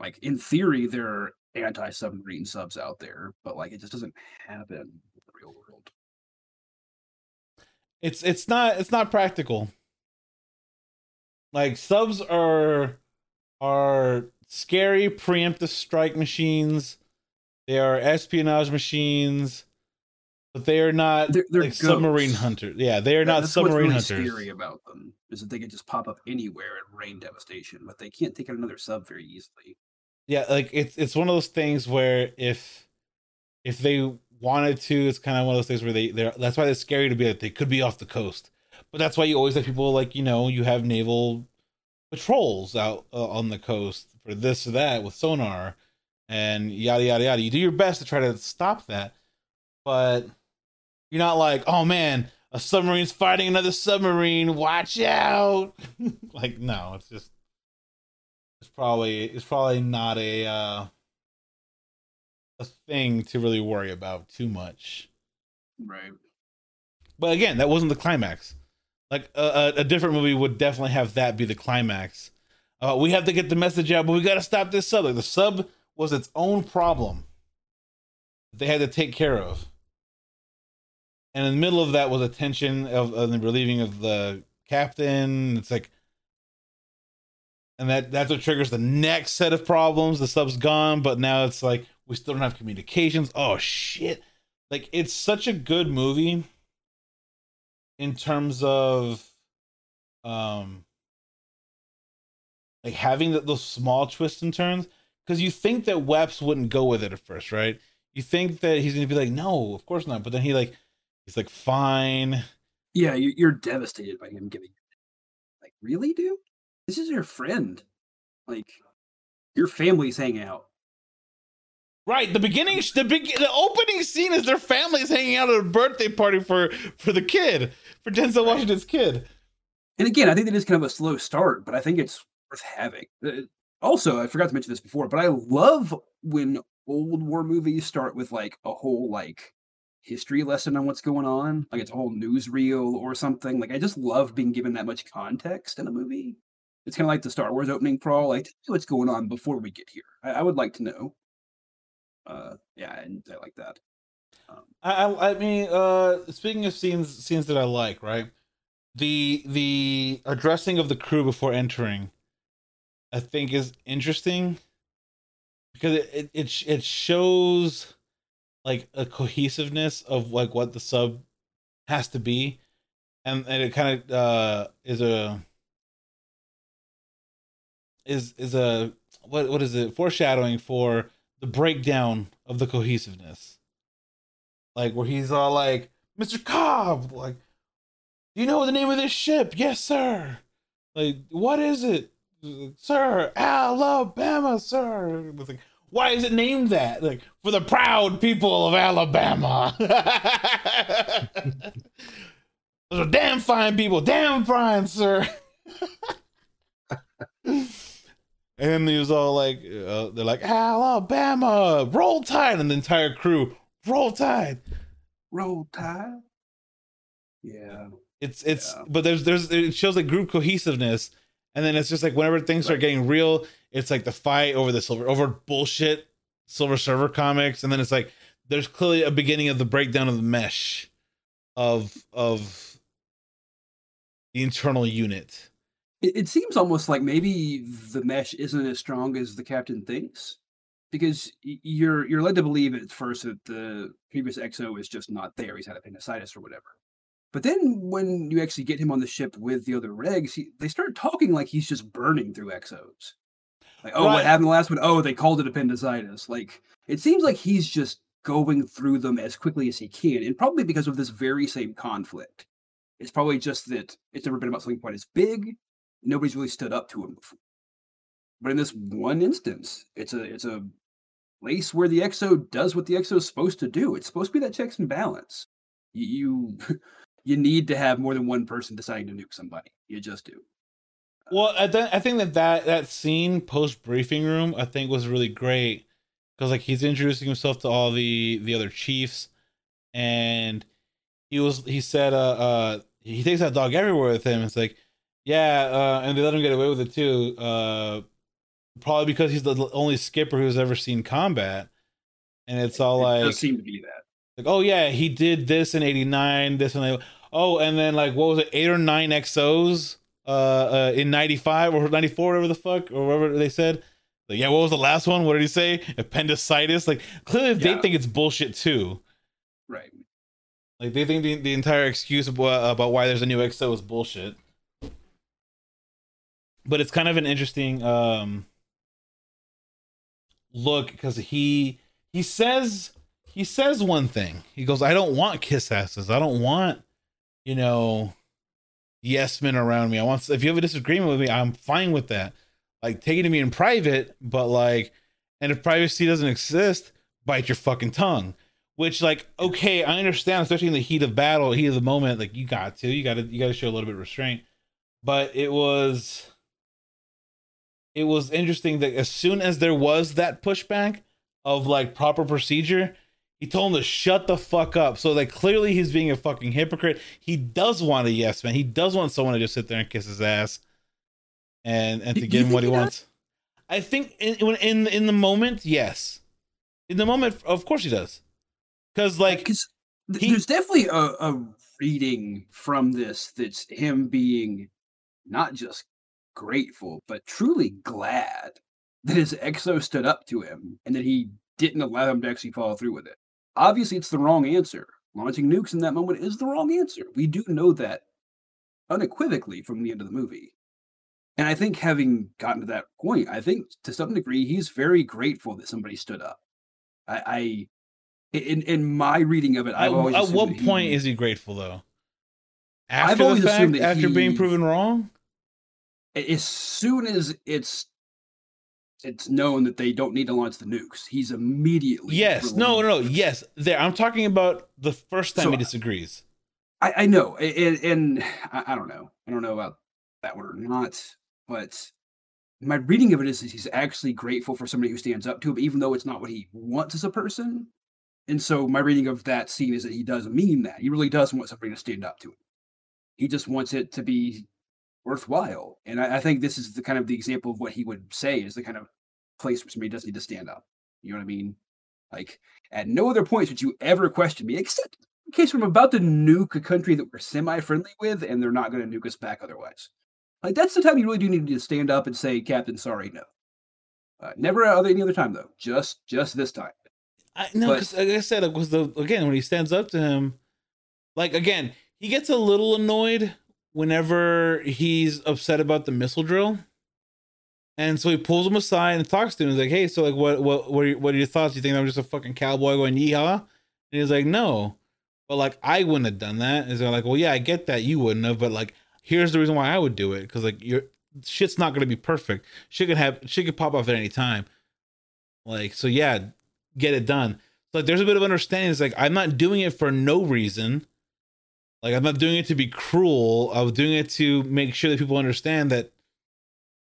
Speaker 1: Like in theory, there are anti-submarine subs out there, but like it just doesn't happen in the real world.
Speaker 2: It's it's not it's not practical. Like subs are are scary preemptive strike machines. They are espionage machines, but they are not they're, they're like submarine hunters. Yeah, they are not That's submarine what's really
Speaker 1: hunters. Scary about them is that they can just pop up anywhere and rain devastation, but they can't take out another sub very easily.
Speaker 2: Yeah, like it's it's one of those things where if if they wanted to. It's kind of one of those things where they they're that's why it's scary to be like they could be off the coast. But that's why you always have people like you know you have naval patrols out uh, on the coast for this or that with sonar and yada yada yada. You do your best to try to stop that, but you're not like oh man a submarine's fighting another submarine watch out like no it's just it's probably it's probably not a uh a thing to really worry about too much.
Speaker 1: Right.
Speaker 2: But again, that wasn't the climax. Like a, a different movie would definitely have that be the climax. Uh, we have to get the message out, but we got to stop this sub. Like the sub was its own problem they had to take care of. And in the middle of that was a tension of, of the relieving of the captain. It's like, and that that's what triggers the next set of problems. The sub's gone, but now it's like we still don't have communications. Oh shit. Like it's such a good movie in terms of um like having the, those small twists and turns because you think that Weps wouldn't go with it at first, right? You think that he's gonna be like, no, of course not. But then he like, he's like, fine.
Speaker 1: Yeah, you're devastated by him giving. It. Like, really, dude? This is your friend. Like, your family's hanging out.
Speaker 2: Right, the beginning, the big, the opening scene is their families hanging out at a birthday party for for the kid, for Denzel Washington's kid.
Speaker 1: And again, I think that is kind of a slow start, but I think it's worth having. Uh, also, I forgot to mention this before, but I love when old war movies start with like a whole like history lesson on what's going on, like it's a whole newsreel or something. Like I just love being given that much context in a movie. It's kind of like the Star Wars opening crawl, like what's going on before we get here. I, I would like to know. Uh, yeah, and I like that.
Speaker 2: Um, I, I mean, uh, speaking of scenes, scenes that I like, right? The the addressing of the crew before entering, I think, is interesting because it it it, shows like a cohesiveness of like what the sub has to be. And and it kind of uh is a is is a what what is it? Foreshadowing for the breakdown of the cohesiveness. Like where he's all like mr cobb like do you know the name of this ship? Yes sir. Like what is it sir alabama sir it's like why is it named that? Like for the proud people of Alabama. Those are damn fine people, damn fine, sir. and he was all like, uh, they're like Alabama, roll tide, and the entire crew, roll tide,
Speaker 1: roll tide. Yeah,
Speaker 2: it's it's, yeah. but there's there's it shows like group cohesiveness, and then it's just like whenever things start getting real, it's like the fight over the silver over bullshit Silver Surfer comics. And then it's like there's clearly a beginning of the breakdown of the mesh of of the internal unit.
Speaker 1: It, it seems almost like maybe the mesh isn't as strong as the captain thinks because you're you're led to believe at first that the previous XO is just not there. He's had appendicitis or whatever but then when you actually get him on the ship with the other regs, he, they start talking like he's just burning through XOs. Like, oh, right. what happened the last one? Oh, they called it appendicitis. Like, it seems like he's just going through them as quickly as he can, and probably because of this very same conflict. It's probably just that it's never been about something quite as big. Nobody's really stood up to him before. But in this one instance, it's a it's a place where the XO does what the XO is supposed to do. It's supposed to be that checks and balance. You you, you need to have more than one person deciding to nuke somebody. You just do.
Speaker 2: Well, I, th- I think that, that that scene post briefing room I think was really great because like he's introducing himself to all the the other chiefs, and he was he said uh uh he takes that dog everywhere with him. It's like yeah, uh, and they let him get away with it too. Uh, probably because he's the only skipper who's ever seen combat, and it's all it like
Speaker 1: does seem to be that.
Speaker 2: Like oh yeah, he did this in '89, this and like, oh, and then like what was it, eight or nine XOs uh, uh in 95 or 94 whatever the fuck or whatever they said. Like yeah what was the last one? What did he say? Appendicitis? Like clearly yeah. they think it's bullshit too.
Speaker 1: Right.
Speaker 2: Like they think the, the entire excuse about, about why there's a new XO is bullshit. But it's kind of an interesting um look because he he says he says one thing. He goes i don't want kiss asses. I don't want you know yes men around me. I want if you have a disagreement with me, I'm fine with that. Like take it to me in private, but like, and if privacy doesn't exist, bite your fucking tongue. Which like, okay, I understand, especially in the heat of battle, heat of the moment, like you got to, you got to, you got to show a little bit of restraint. But it was, it was interesting that as soon as there was that pushback of like proper procedure, he told him to shut the fuck up. So like clearly he's being a fucking hypocrite. He does want a yes man. He does want someone to just sit there and kiss his ass, and and to give him what he, he wants. I think in in in the moment, yes. In the moment, of course he does, because like
Speaker 1: because th- there's definitely a, a reading from this that's him being not just grateful but truly glad that his XO stood up to him and that he didn't allow him to actually follow through with it obviously it's the wrong answer. Launching nukes in that moment is the wrong answer. We do know that unequivocally from the end of the movie. And I think having gotten to that point, I think to some degree he's very grateful that somebody stood up. I, I in in my reading of it, I've always
Speaker 2: at what point he, is he grateful though? After I've always fact, assumed that after he, being proven wrong.
Speaker 1: As soon as it's it's known that they don't need to launch the nukes. He's immediately
Speaker 2: yes, no, no, no, yes. There, I'm talking about the first time so, he disagrees.
Speaker 1: I, I know, and, and I, I, don't know. I don't know about that one or not, but my reading of it is, is he's actually grateful for somebody who stands up to him, even though it's not what he wants as a person. And so my reading of that scene is that he does mean that. He really does want somebody to stand up to him. He just wants it to be worthwhile. And I, I think this is the kind of the example of what he would say is the kind of place where somebody does need to stand up. You know what I mean? Like at no other points would you ever question me, except in case I'm about to nuke a country that we're semi-friendly with, and they're not going to nuke us back otherwise. Like that's the time you really do need to stand up and say, "Captain, sorry, no." Uh, never other any other time though. Just just this time.
Speaker 2: I no, because like I said, it was the again when he stands up to him, like again, he gets a little annoyed whenever he's upset about the missile drill. And so he pulls him aside and talks to him. He's like, "Hey, so like, what, what, what are, your, what are your thoughts? You think I'm just a fucking cowboy going yeehaw?" And he's like, "No, but like, I wouldn't have done that." And he's like, "Well, yeah, I get that you wouldn't have, but like, here's the reason why I would do it because like, your shit's not gonna be perfect. Shit could have, shit could pop off at any time. Like, so yeah, get it done. So like, there's a bit of understanding. It's like I'm not doing it for no reason. Like, I'm not doing it to be cruel. I was doing it to make sure that people understand that."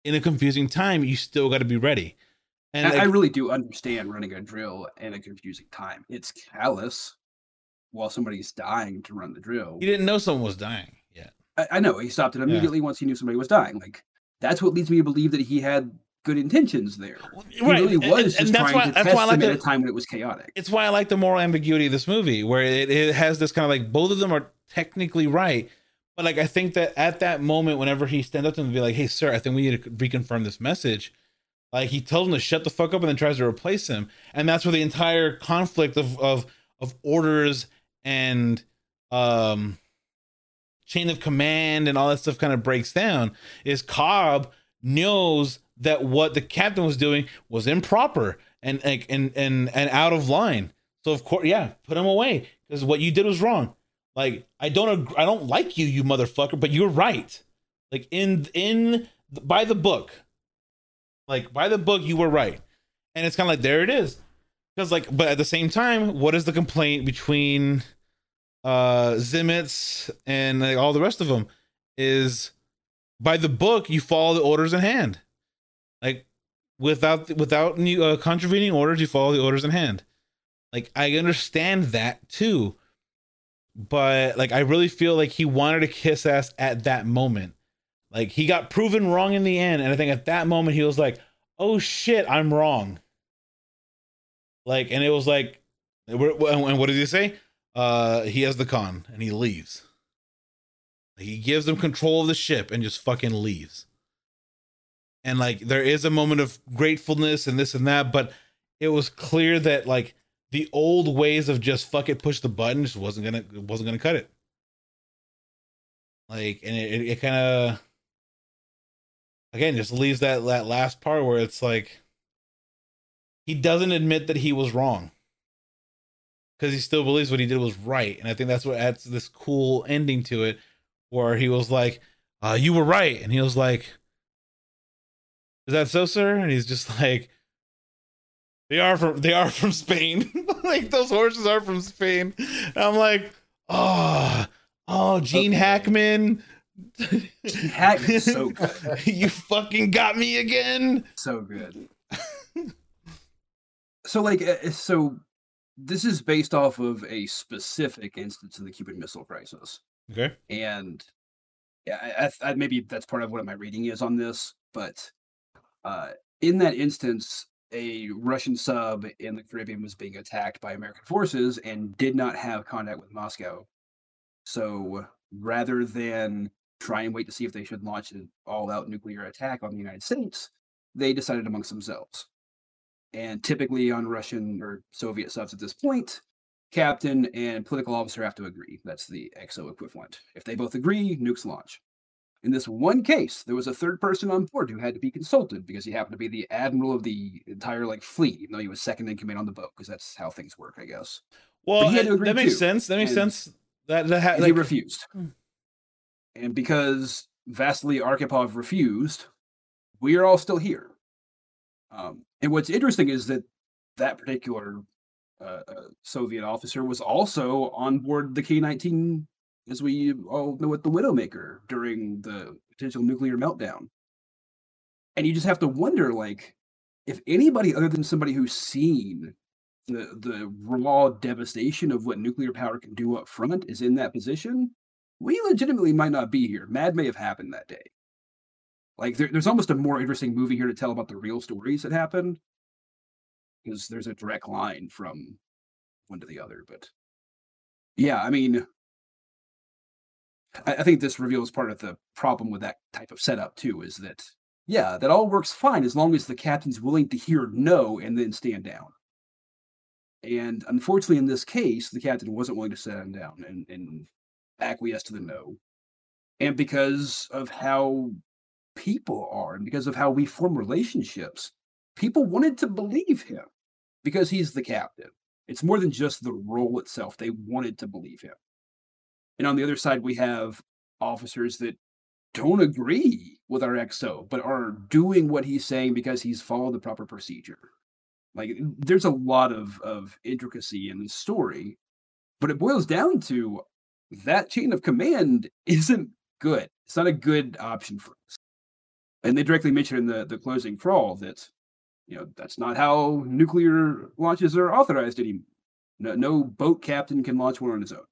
Speaker 2: in a confusing time, you still got to be ready.
Speaker 1: And I, like, I, really do understand running a drill in a confusing time. It's callous while somebody's dying to run the drill.
Speaker 2: He didn't know someone was dying yet.
Speaker 1: I, I know. He stopped it immediately yeah. once he knew somebody was dying. Like that's what leads me to believe that he had good intentions there. He right. really was and, and that's why, that's why I like the, at a time when it was chaotic.
Speaker 2: It's why I like the moral ambiguity of this movie, where it, it has this kind of like both of them are technically right, but like I think that at that moment, whenever he stands up to him and be like, "Hey, sir, I think we need to reconfirm this message," like he tells him to shut the fuck up and then tries to replace him, and that's where the entire conflict of of of orders and um chain of command and all that stuff kind of breaks down. Is Cobb knows that what the captain was doing was improper and like and and and out of line. So of course, yeah, put him away because what you did was wrong. Like I don't I don't like you, you motherfucker, but you're right. Like in in by the book, like by the book, you were right, and it's kind of like there it is, because like, but at the same time, what is the complaint between uh Zimmits and like, all the rest of them is by the book you follow the orders in hand, like without without new uh, contravening orders, you follow the orders in hand. Like I understand that too but like I really feel like he wanted to kiss ass at that moment. Like he got proven wrong in the end, and I think at that moment he was like, "Oh shit, I'm wrong." Like, and it was like, and what did he say? Uh, he has the con, and he leaves. He gives them control of the ship and just fucking leaves. And like, there is a moment of gratefulness and this and that, but it was clear that like the old ways of just fuck it, push the button just wasn't gonna wasn't gonna cut it. Like, and it, it, it kind of again just leaves that that last part where it's like he doesn't admit that he was wrong because he still believes what he did was right, and I think that's what adds this cool ending to it, where he was like, uh, "You were right," and he was like, "Is that so, sir?" And he's just like they are from they are from Spain. like those horses are from Spain. And I'm like, oh, oh, Gene. Hackman.
Speaker 1: Gene Hackman, so good.
Speaker 2: you fucking got me again.
Speaker 1: So good. so like, uh, so this is based off of a specific instance of the Cuban Missile Crisis.
Speaker 2: Okay.
Speaker 1: And yeah, I, I, maybe that's part of what my reading is on this, but uh, in that instance, a Russian sub in the Caribbean was being attacked by American forces and did not have contact with Moscow. So rather than try and wait to see if they should launch an all out nuclear attack on the United States, they decided amongst themselves. And typically on Russian or Soviet subs at this point, captain and political officer have to agree. That's the XO equivalent. If they both agree, nukes launch. In this one case, there was a third person on board who had to be consulted because he happened to be the admiral of the entire like fleet, even though he was second in command on the boat, because that's how things work, I guess.
Speaker 2: Well, that makes too. sense. That makes and, sense. That that ha-
Speaker 1: like... he refused, hmm. and because Vasily Arkhipov refused, we are all still here. Um, and what's interesting is that that particular uh, uh, Soviet officer was also on board the K nineteen as we all know with the Widowmaker during the potential nuclear meltdown. and you just have to wonder, like, if anybody other than somebody who's seen the the raw devastation of what nuclear power can do up front is in that position, we legitimately might not be here. MAD may have happened that day. Like there, there's almost a more interesting movie here to tell about the real stories that happened. Because there's a direct line from one to the other. But yeah, I mean I think this reveals part of the problem with that type of setup too, is that yeah, that all works fine as long as the captain's willing to hear no and then stand down. And unfortunately, in this case, the captain wasn't willing to stand down and, and acquiesce to the no. And because of how people are and because of how we form relationships, people wanted to believe him because he's the captain. It's more than just the role itself. They wanted to believe him. And on the other side, we have officers that don't agree with our XO, but are doing what he's saying because he's followed the proper procedure. Like there's a lot of of intricacy in the story, but it boils down to that chain of command isn't good. It's not a good option for us. And they directly mention in the the closing crawl that you know that's not how nuclear launches are authorized anymore. No, no boat captain can launch one on his own.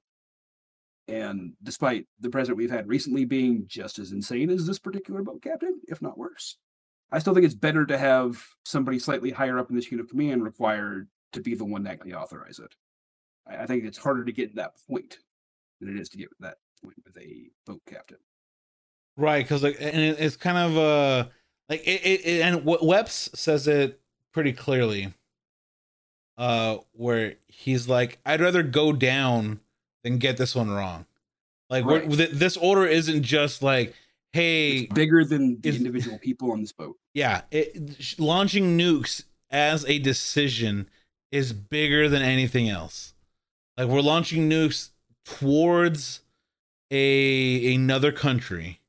Speaker 1: And despite the president we've had recently being just as insane as this particular boat captain, if not worse, I still think it's better to have somebody slightly higher up in the chain of command required to be the one to actually authorize it. I, think it's harder to get to that point than it is to get to that point with a boat captain.
Speaker 2: Right, because like, and it's kind of uh like it, it, it and Weps says it pretty clearly. Uh, where he's like, I'd rather go down than get this one wrong. Like, right. this order isn't just like, hey,
Speaker 1: it's bigger than the individual people on this boat.
Speaker 2: Yeah, it, launching nukes as a decision is bigger than anything else. Like, we're launching nukes towards a another country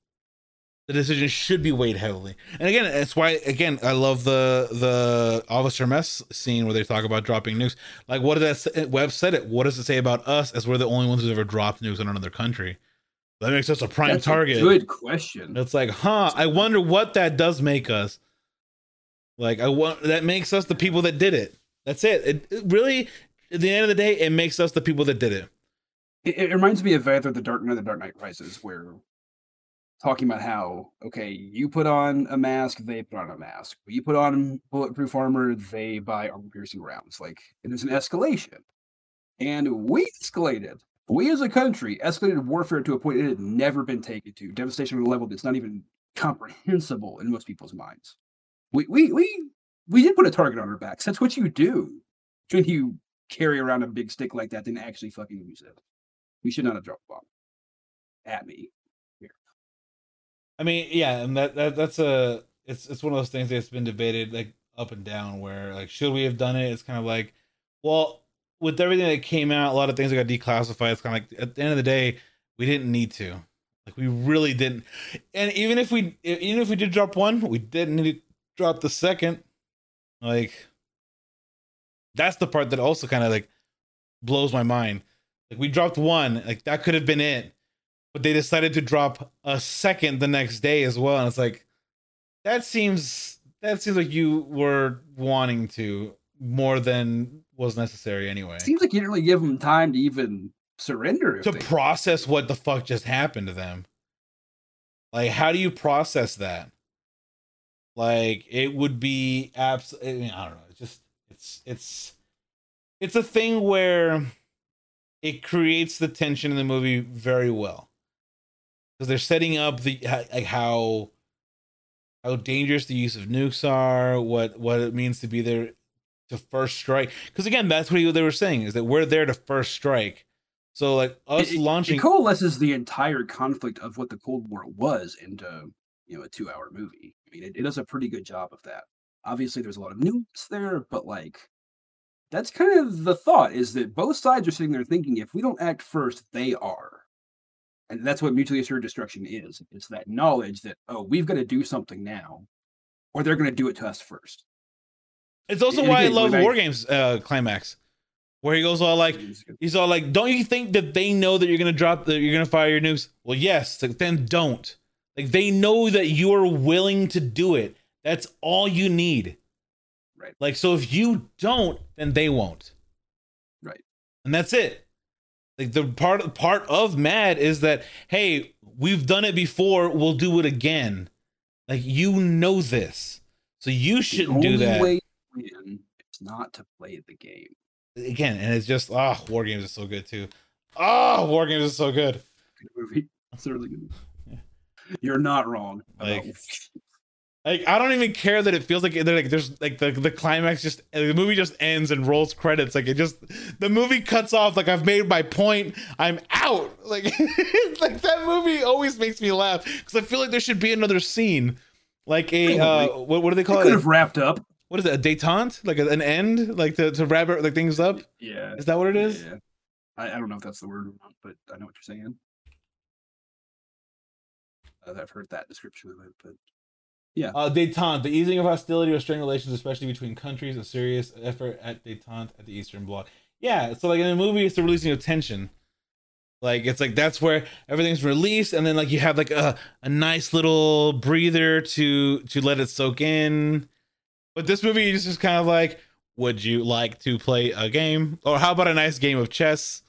Speaker 2: the decision should be weighed heavily. And again, that's why again I love the the officer mess scene where they talk about dropping nukes. Like, what does that Webb said it? What does it say about us as we're the only ones who's ever dropped nukes in another country? That makes us a prime that's target.
Speaker 1: A good question.
Speaker 2: It's like, huh? I wonder what that does make us. Like, I want that makes us the people that did it. That's it. It, it really, at the end of the day, it makes us the people that did it.
Speaker 1: It, it reminds me of either the Dark Knight, the Dark Knight Rises, where talking about how okay, you put on a mask, they put on a mask. You put on bulletproof armor, they buy armor piercing rounds. Like there's an escalation, and we escalated. We as a country escalated warfare to a point it had never been taken to. Devastation at a level that's not even comprehensible in most people's minds. We we we we did put a target on our backs. That's what you do when you carry around a big stick like that, then actually fucking use it. We should not have dropped a bomb at me.
Speaker 2: I mean, yeah, and that, that that's a it's it's one of those things that's been debated like up and down where like should we have done it? It's kind of like, well, with everything that came out, a lot of things that got declassified. It's kind of like at the end of the day, we didn't need to. Like we really didn't. And even if we even if we did drop one, we didn't need to drop the second. Like that's the part that also kind of like blows my mind. Like we dropped one, like that could have been it but they decided to drop a second the next day as well and it's like that seems that seems like you were wanting to more than was necessary anyway.
Speaker 1: Seems like you didn't really give them time to even surrender
Speaker 2: to process what the fuck just happened to them. Like how do you process that? Like it would be absolutely I, mean, I don't know it's just it's it's it's a thing where it creates the tension in the movie very well because they're setting up the like how how dangerous the use of nukes are, what what it means to be there to first strike. Because again, that's what they were saying is that we're there to first strike. So like us
Speaker 1: it,
Speaker 2: launching
Speaker 1: it coalesces the entire conflict of what the Cold War was into you know a two hour movie. I mean, it, it does a pretty good job of that. Obviously, there's a lot of nukes there, but like that's kind of the thought is that both sides are sitting there thinking if we don't act first, they are. And that's what mutually assured destruction is. It's that knowledge that, oh, we've got to do something now, or they're going to do it to us first.
Speaker 2: It's also and why again, I love War Games uh, climax, where he goes all like, he's all like, "Don't you think that they know that you're gonna drop that you're gonna fire your nukes?" Well, yes. Like, then don't. Like they know that you are willing to do it. That's all you need.
Speaker 1: Right.
Speaker 2: Like, so if you don't, then they won't.
Speaker 1: Right.
Speaker 2: And that's it. Like the part part of MAD is that hey, we've done it before, we'll do it again. Like you know this, so you shouldn't
Speaker 1: the
Speaker 2: do
Speaker 1: only
Speaker 2: that
Speaker 1: way to win is not to play the game.
Speaker 2: again. And it's just ah, War Games is so good too. Ah, War Games is so good.
Speaker 1: Good movie. It's a really good movie. You're not wrong.
Speaker 2: Like- Like I don't even care that it feels like they're like there's like the the climax just the movie just ends and rolls credits. Like it just the movie cuts off like I've made my point. I'm out. Like like that movie always makes me laugh because I feel like there should be another scene. Like a uh what, what do they
Speaker 1: it
Speaker 2: call
Speaker 1: could
Speaker 2: it?
Speaker 1: have wrapped up.
Speaker 2: what is it a detente? Like an end? Like to to wrap like things up?
Speaker 1: Yeah.
Speaker 2: is that what it is?
Speaker 1: Yeah. I, I don't know if that's the word or not, but I know what you're saying. Uh, I've heard that description of it, but
Speaker 2: Uh, detente, the easing of hostility or strained relations, especially between countries, a serious effort at detente at the Eastern Bloc. Yeah, so like in the movie, it's the releasing of tension. Like it's like that's where everything's released, and then like you have like a a nice little breather to to let it soak in. But this movie is just kind of like, would you like to play a game, or how about a nice game of chess?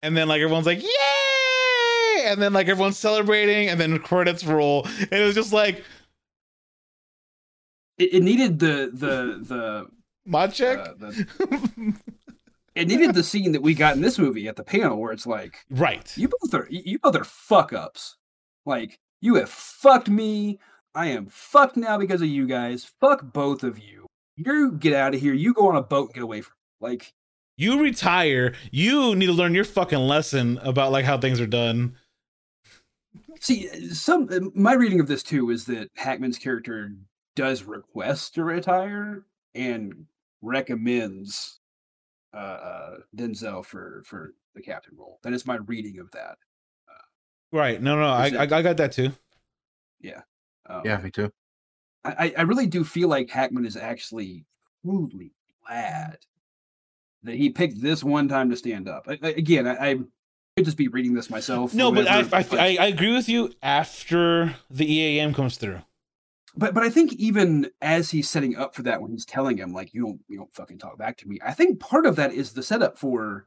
Speaker 2: And then like everyone's like, yay! And then like everyone's celebrating, and then credits roll, and it was just like.
Speaker 1: It, it needed the the the,
Speaker 2: Mod check?
Speaker 1: uh, the it needed the scene that we got in this movie at the panel where it's like
Speaker 2: right.
Speaker 1: you both are you both are fuck ups. Like you have fucked me. I am fucked now because of you guys. Fuck both of you. You get out of here. You go on a boat and get away from. Me. Like
Speaker 2: You retire. You need to learn your fucking lesson about like how things are done.
Speaker 1: See, some uh, my reading of this too is that Hackman's character does request to retire and recommends uh, uh, Denzel for for the captain role. That is my reading of that.
Speaker 2: Right. No, no, I, I I got that too.
Speaker 1: Um,
Speaker 3: Yeah, me too.
Speaker 1: I, I- I really do feel like Hackman is actually truly glad that he picked this one time to stand up. I, I- again, I, I could just be reading this myself.
Speaker 2: No, but I I I agree with you after the EAM comes through.
Speaker 1: But but I think even as he's setting up for that, when he's telling him like you don't you don't fucking talk back to me, I think part of that is the setup for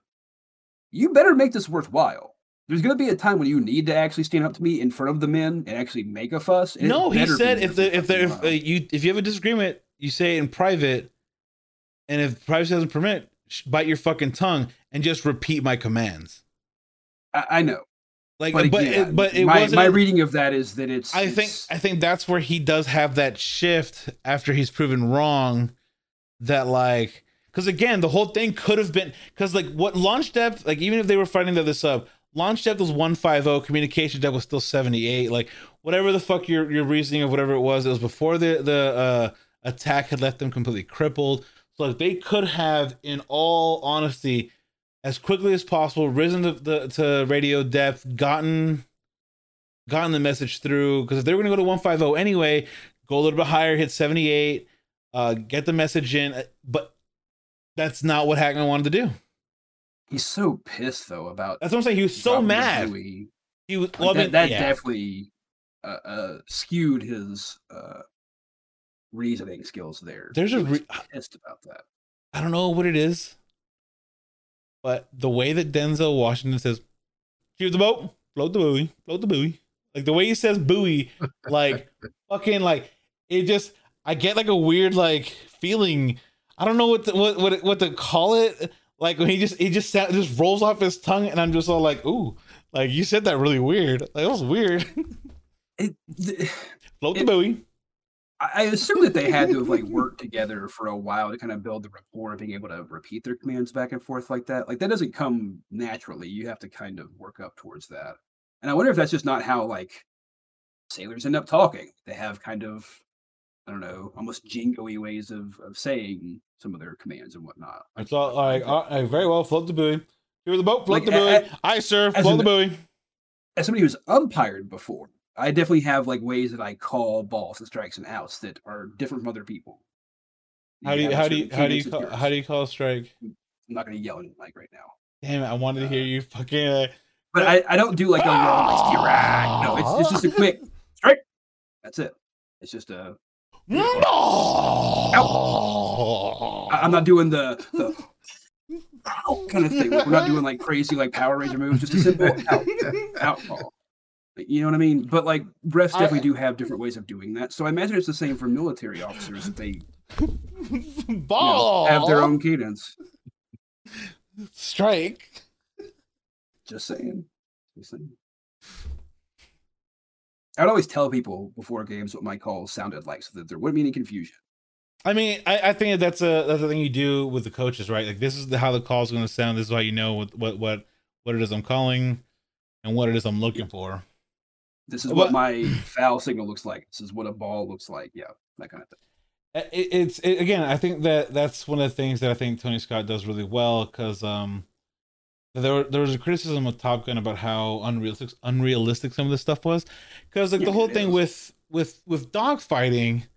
Speaker 1: you better make this worthwhile. There's gonna be a time when you need to actually stand up to me in front of the men and actually make a fuss. and
Speaker 2: No, he said if the if there if uh, you if you have a disagreement, you say it in private, and if privacy doesn't permit, bite your fucking tongue and just repeat my commands.
Speaker 1: I, I know,
Speaker 2: Like,
Speaker 1: but
Speaker 2: but
Speaker 1: again,
Speaker 2: it, but it
Speaker 1: my,
Speaker 2: wasn't.
Speaker 1: my reading of that is that it's.
Speaker 2: I think I think that's where he does have that shift after he's proven wrong. That like, because again, the whole thing could have been because like what launch depth, like even if they were fighting the this up, launch depth was one five zero, communication depth was still seventy eight. Like whatever the fuck your your reasoning of whatever it was, it was before the the uh, attack had left them completely crippled. So like they could have, in all honesty, as quickly as possible, risen to the to radio depth, gotten gotten the message through because if they were going to go to 150 anyway go a little bit higher hit 78 uh get the message in uh, but that's not what hackman wanted to do
Speaker 1: he's so pissed though about.
Speaker 2: that's what i'm saying he was so mad he was well, I
Speaker 1: that,
Speaker 2: mean,
Speaker 1: that
Speaker 2: yeah.
Speaker 1: definitely uh, uh, skewed his uh, reasoning skills there.
Speaker 2: There's
Speaker 1: He
Speaker 2: a re-
Speaker 1: pissed about that.
Speaker 2: i don't know what it is but the way that denzel washington says shoot the boat float the buoy float the buoy like the way he says buoy like fucking like it just I get like a weird like feeling. I don't know what to, what what what to call it. Like when he just he just sa- just rolls off his tongue, and I'm just all like, ooh, like you said that really weird. Like it was weird.
Speaker 1: It, th-
Speaker 2: Float the
Speaker 1: It-
Speaker 2: buoy.
Speaker 1: I I assume that they had to have like worked together for a while to kind of build the rapport of being able to repeat their commands back and forth like that. Like that doesn't come naturally. You have to kind of work up towards that. And I wonder if that's just not how like sailors end up talking. They have kind of I don't know, almost jingoey ways of of saying some of their commands and whatnot.
Speaker 2: It's all like, all right, uh, very well. Float the buoy. Here were the boat. Float
Speaker 1: Like,
Speaker 2: the buoy.
Speaker 1: a-
Speaker 2: Aye, sir. Float
Speaker 1: an-
Speaker 2: the buoy.
Speaker 1: as somebody who's umpired before, I definitely have like ways that I call balls and strikes and outs that are different from other people.
Speaker 2: How do you how do you how do you call, how do you call a strike?
Speaker 1: I'm not going to yell in the mic right now,
Speaker 2: Damn it! I wanted to hear
Speaker 1: Uh,
Speaker 2: you fucking. Uh,
Speaker 1: but I, I don't do like a long like, "Skirrak." No, it's, it's just a quick strike. That's it. It's just a I- I'm not doing the, the ow kind of thing. We're not doing like crazy like Power Ranger moves. Just a simple out, outlaw. You know what I mean? But like refs
Speaker 2: I-
Speaker 1: definitely do have different ways of doing that. So I imagine it's the same for military officers that they you know, have their own cadence.
Speaker 2: strike.
Speaker 1: Just saying. Just saying. I'd always tell people before games what my calls sounded like so that there wouldn't be any confusion.
Speaker 2: I mean, I, I think that's a that's the thing you do with the coaches, right? Like this is the, how the call is going to sound. This is how you know what what what what it is I'm calling, and what it is I'm looking for.
Speaker 1: This is what my foul signal looks like. This is what a ball looks like. Yeah, that kind of thing.
Speaker 2: It's it, again, I think that that's one of the things that I think Tony Scott does really well because um, there there was a criticism of Top Gun about how unrealistic unrealistic some of this stuff was because like
Speaker 1: Yeah,
Speaker 2: the whole thing
Speaker 1: is.
Speaker 2: with with with dogfighting,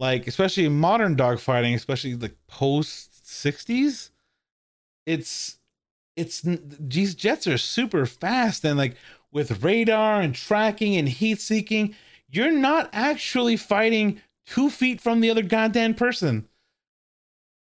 Speaker 2: like especially modern dogfighting, especially like post '60s, it's it's these jets are super fast and like with radar and tracking and heat seeking, you're not actually fighting two feet from the other goddamn person.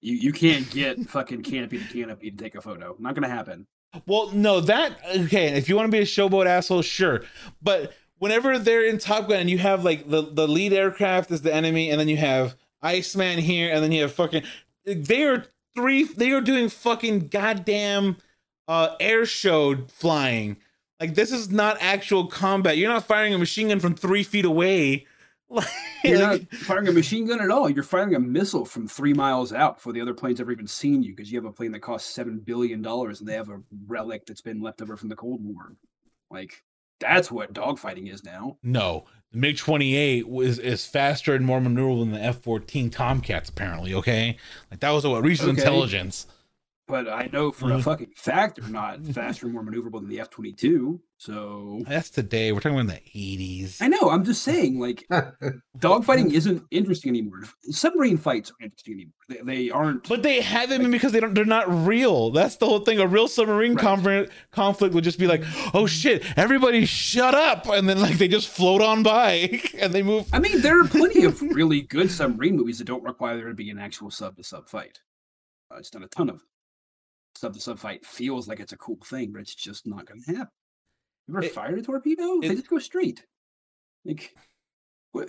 Speaker 1: You you can't get fucking canopy to canopy to take a photo. Not gonna happen.
Speaker 2: Well, no, that okay. If you want to be a showboat asshole, sure. But whenever they're in Top Gun and you have like the the lead aircraft is the enemy, and then you have Iceman here, and then you have fucking they are three. They are doing fucking goddamn uh air show flying. Like this is not actual combat. You're not firing a machine gun from three feet away. Like,
Speaker 1: You're not firing a machine gun at all. You're firing a missile from three miles out before the other plane's ever even seen you because you have a plane that costs seven billion dollars and they have a relic that's been left over from the Cold War. Like that's what dogfighting is now.
Speaker 2: No, the MiG 28 was is faster and more maneuverable than the F 14 Tomcats, apparently. Okay, like that was what recent
Speaker 1: Okay.
Speaker 2: intelligence.
Speaker 1: But I know for
Speaker 2: Mhm.
Speaker 1: a fucking fact they're not faster and more maneuverable than the F twenty two. So
Speaker 2: That's today. We're talking about the 80s.
Speaker 1: I know. I'm just saying, like dogfighting isn't interesting anymore. Submarine fights aren't interesting anymore. They, they aren't.
Speaker 2: But they haven't been because they don't. They're not real. That's the whole thing. A real submarine
Speaker 1: Right.
Speaker 2: conflict conflict would just be like, "Oh shit, everybody shut up," and then like they just float on by and they move.
Speaker 1: I mean, there are plenty of really good submarine movies that don't require there to be an actual sub to sub fight. Uh, it's done a ton of them. Sub to sub fight feels like it's a cool thing, but it's just not going to happen. You ever
Speaker 2: It-
Speaker 1: fired a torpedo? they just go straight. Like, what?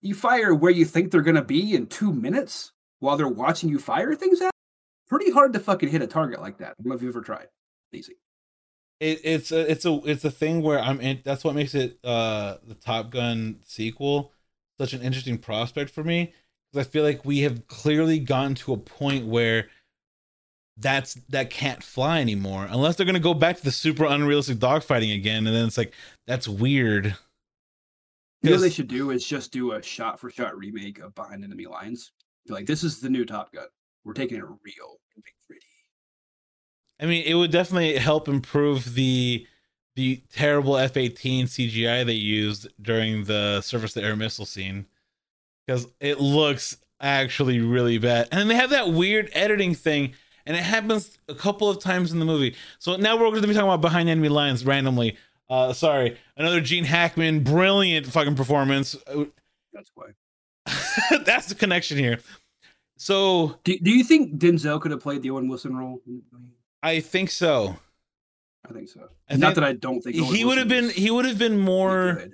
Speaker 1: You fire where you think they're going to be in two minutes while they're watching you fire things at. Pretty hard to fucking hit a target like that. I don't know if you've ever tried. Easy.
Speaker 2: it, it's a it's a it's a thing where I'm in, that's what makes it uh the Top Gun sequel such an interesting prospect for me because I feel like we have clearly gotten to a point where that's that can't fly anymore unless they're gonna go back to the super unrealistic dogfighting again and then it's like that's weird.
Speaker 1: You know what they should do is just do a shot for shot remake of Behind Enemy Lines. Be like, this is the new Top Gun. We're taking it real and big pretty.
Speaker 2: I mean, it would definitely help improve the the terrible F eighteen CGI they used during the surface to air missile scene because it looks actually really bad. And then they have that weird editing thing, and it happens a couple of times in the movie. So now we're going to be talking about behind enemy lines randomly. Uh, sorry, another Gene Hackman, brilliant fucking performance.
Speaker 1: That's why.
Speaker 2: That's the connection here. So
Speaker 1: Do, do you think Denzel could have played the Owen Wilson role?
Speaker 2: I think so.
Speaker 1: I think so.
Speaker 2: I
Speaker 1: Not
Speaker 2: think
Speaker 1: that I don't think Owen
Speaker 2: he would have been he would have been more
Speaker 1: good.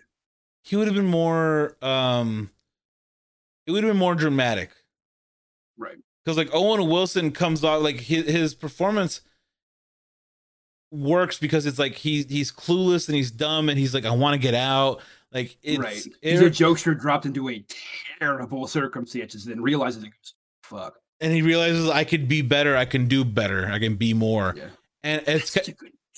Speaker 2: he would have been more um it would have been more dramatic
Speaker 1: right.
Speaker 2: Because like owen wilson comes off like his, his performance works because it's like he's he's clueless and he's dumb and he's like i want to get out like it's
Speaker 1: right.
Speaker 2: it-
Speaker 1: He's a jokester dropped into a terrible circumstances, and then realizes it goes, fuck.
Speaker 2: and he realizes i could be better i can do better i can be more
Speaker 1: Yeah.
Speaker 2: and it's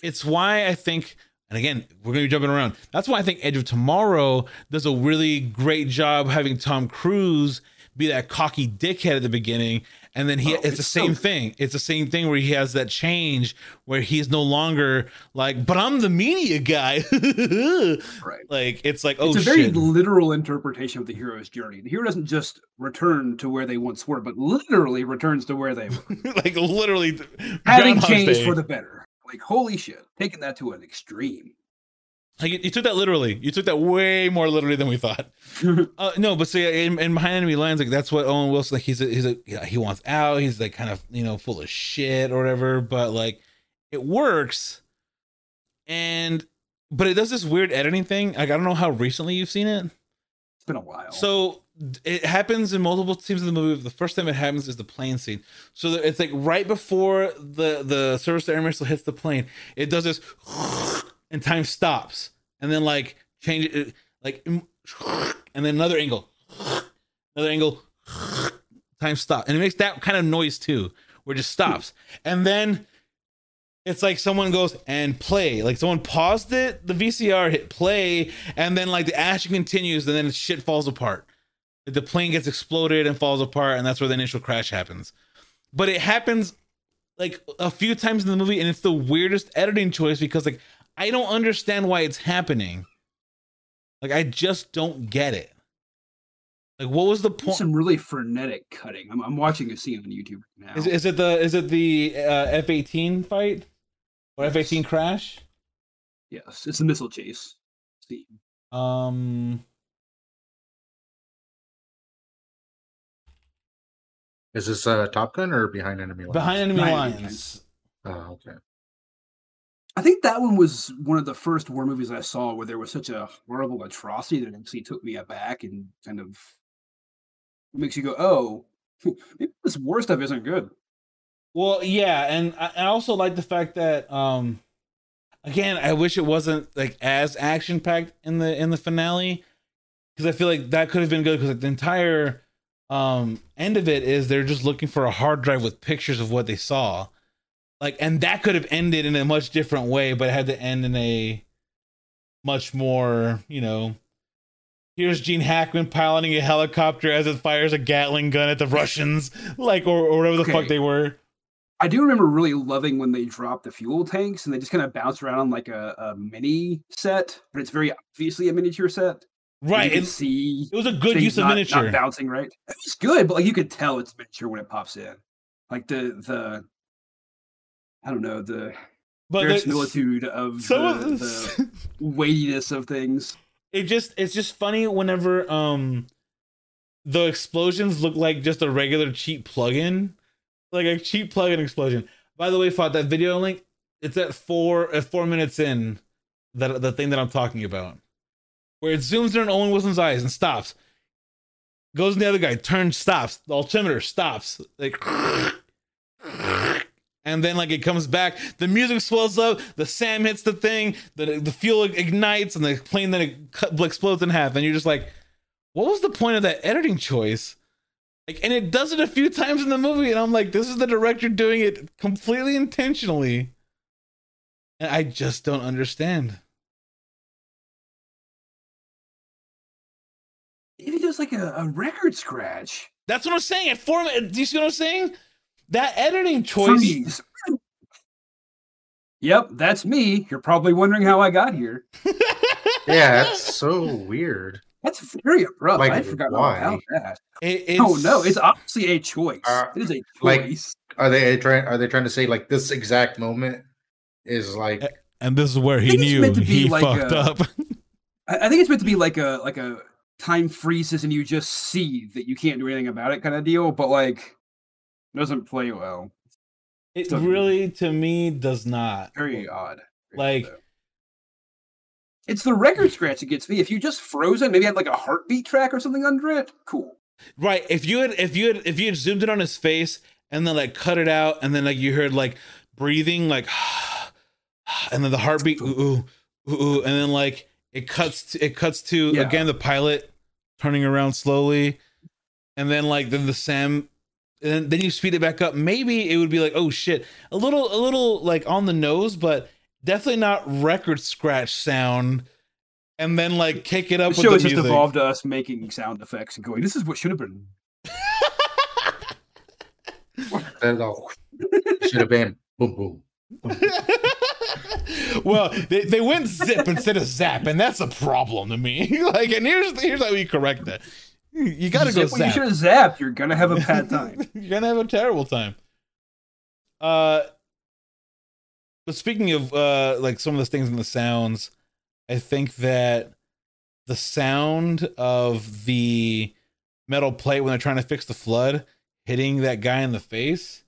Speaker 2: it's why I think, and again, we're gonna be jumping around. That's why I think Edge of Tomorrow does a really great job having Tom Cruise be that cocky dickhead at the beginning, and then he
Speaker 1: Oh,
Speaker 2: it's, the
Speaker 1: it's so
Speaker 2: same
Speaker 1: good.
Speaker 2: thing. It's the same thing where he has that change where he's no longer like, but I'm the media guy.
Speaker 1: right.
Speaker 2: like it's like, oh
Speaker 1: it's a very
Speaker 2: shit.
Speaker 1: literal interpretation of the hero's journey. The hero doesn't just return to where they once were, but literally returns to where they were.
Speaker 2: like literally
Speaker 1: Having
Speaker 2: Groundhog
Speaker 1: changed
Speaker 2: Day.
Speaker 1: for the better. Like, holy shit. Taking that to an extreme.
Speaker 2: Like you, took that literally. You took that way more literally than we thought. Uh, no, but so yeah, in, in behind enemy lines, like that's what Owen Wilson like. He's a, he's a yeah, he wants out. He's like kind of you know full of shit or whatever. But like it works, and but it does this weird editing thing. Like I don't know how recently you've seen it.
Speaker 1: It's been a while.
Speaker 2: So it happens in multiple scenes of the movie. The first time it happens is the plane scene. So it's like right before the the surface to air missile hits the plane, it does this, and time stops, and then like change it, like, and then another angle, another angle, time stop, and it makes that kind of noise too, where it just stops, and then it's like someone goes and play. Like someone paused it the vcr hit play and then like the action continues and then shit falls apart. The plane gets exploded and falls apart and that's where the initial crash happens. But it happens like a few times in the movie and it's the weirdest editing choice because like i don't understand why it's happening like i just don't get it like what was the point
Speaker 1: some really frenetic cutting. I'm, I'm watching a scene on YouTube now.
Speaker 2: is, is it the is it the uh, f-18 fight or f-18 crash
Speaker 1: yes, it's the missile chase scene.
Speaker 2: um
Speaker 3: Is this uh, Top Gun or Behind Enemy Lines?
Speaker 2: behind enemy
Speaker 1: Behind Enemy
Speaker 2: lines
Speaker 3: Oh, okay.
Speaker 1: I think that one was one of the first war movies I saw where there was such a horrible atrocity that actually took me aback and kind of makes you go, "Oh, maybe this war stuff isn't good."
Speaker 2: Well, yeah, and I, also like the fact that um again, I wish it wasn't like as action packed in the in the finale because I feel like that could have been good because like, the entire um end of it is they're just looking for a hard drive with pictures of what they saw. Like and that could have ended in a much different way, but it had to end in a much more, you know, here's Gene Hackman piloting a helicopter as it fires a Gatling gun at the Russians, like or, or whatever the fuck they were.
Speaker 1: I do remember really loving when they dropped the fuel tanks and they just kind of bounce around on like a, a mini set, but it's very obviously a miniature set.
Speaker 2: Right. It,
Speaker 1: see
Speaker 2: it was a good use of
Speaker 1: not,
Speaker 2: miniature.
Speaker 1: not bouncing right. It's good, but like you could tell it's miniature when it pops in. Like the the I don't know the
Speaker 2: but
Speaker 1: verisimilitude of
Speaker 2: some
Speaker 1: the,
Speaker 2: of
Speaker 1: the weightiness of things.
Speaker 2: it just it's just funny whenever um the explosions look like just a regular cheap plug-in. Like a cheap plug-in explosion. By the way, Fought, that video link, it's at four at four minutes in that the thing that I'm talking about. Where it zooms in on Owen Wilson's eyes and stops. Goes in the other guy, turns, stops. The altimeter stops. Like and then like it comes back. The music swells up. The sam hits the thing. The, the fuel ignites and the plane then it cut, explodes in half. And you're just like what was the point of that editing choice? Like and it does it a few times in the movie and i'm like this is the director doing it completely intentionally. And i just don't understand.
Speaker 1: Maybe just like a, a record scratch.
Speaker 2: that's what i'm saying. At four do you see what i'm saying that editing choice
Speaker 1: me. Yep, that's me. You're probably wondering how I got here.
Speaker 3: Yeah, that's so weird.
Speaker 1: That's very abrupt.
Speaker 3: Like,
Speaker 1: I forgot all
Speaker 3: why?
Speaker 1: about that.
Speaker 2: it, it's,
Speaker 1: oh no, it's obviously a choice.
Speaker 3: Uh,
Speaker 1: it is a
Speaker 3: like-
Speaker 1: choice.
Speaker 3: Are they trying? Are they trying to say like this exact moment is like?
Speaker 2: And this is where he knew
Speaker 1: meant to be
Speaker 2: he
Speaker 1: like
Speaker 2: fucked
Speaker 1: a-
Speaker 2: up
Speaker 1: I, I think it's meant to be like a like a time freezes and you just see that you can't do anything about it kind of deal, but like it doesn't play well.
Speaker 2: It
Speaker 1: Doesn't-
Speaker 2: really, to me, does not.
Speaker 1: Very odd.
Speaker 2: Like-
Speaker 1: though. it's the record scratch that gets me. If you just froze it, maybe had like a heartbeat track or something under it. Cool.
Speaker 2: Right. If you had, if you had, if you had zoomed in on his face and then like cut it out, and then like you heard like breathing, like, and then the heartbeat, ooh, ooh, ooh, ooh, and then like it cuts, to, it cuts to
Speaker 1: Yeah.
Speaker 2: again the pilot turning around slowly, and then like then the Sam. And then, then you speed it back up. Maybe it would be like, oh shit, a little, a little like on the nose, but definitely not record scratch sound. And then like kick it up
Speaker 1: The
Speaker 2: with
Speaker 1: show
Speaker 2: the
Speaker 1: just
Speaker 2: music.
Speaker 1: evolved to us making sound effects and going, this is what should have been.
Speaker 3: should have been boom boom.
Speaker 2: well, they, they went zip instead of zap, and that's a problem to me. like, and here's here's how we correct that. You gotta go
Speaker 1: Zip what you
Speaker 2: zap.
Speaker 1: should have zapped. You're gonna have a bad time.
Speaker 2: You're gonna have a terrible time. Uh, but speaking of uh, like some of the things in the sounds, I think that the sound of the metal plate when they're trying to fix the flood hitting that guy in the face.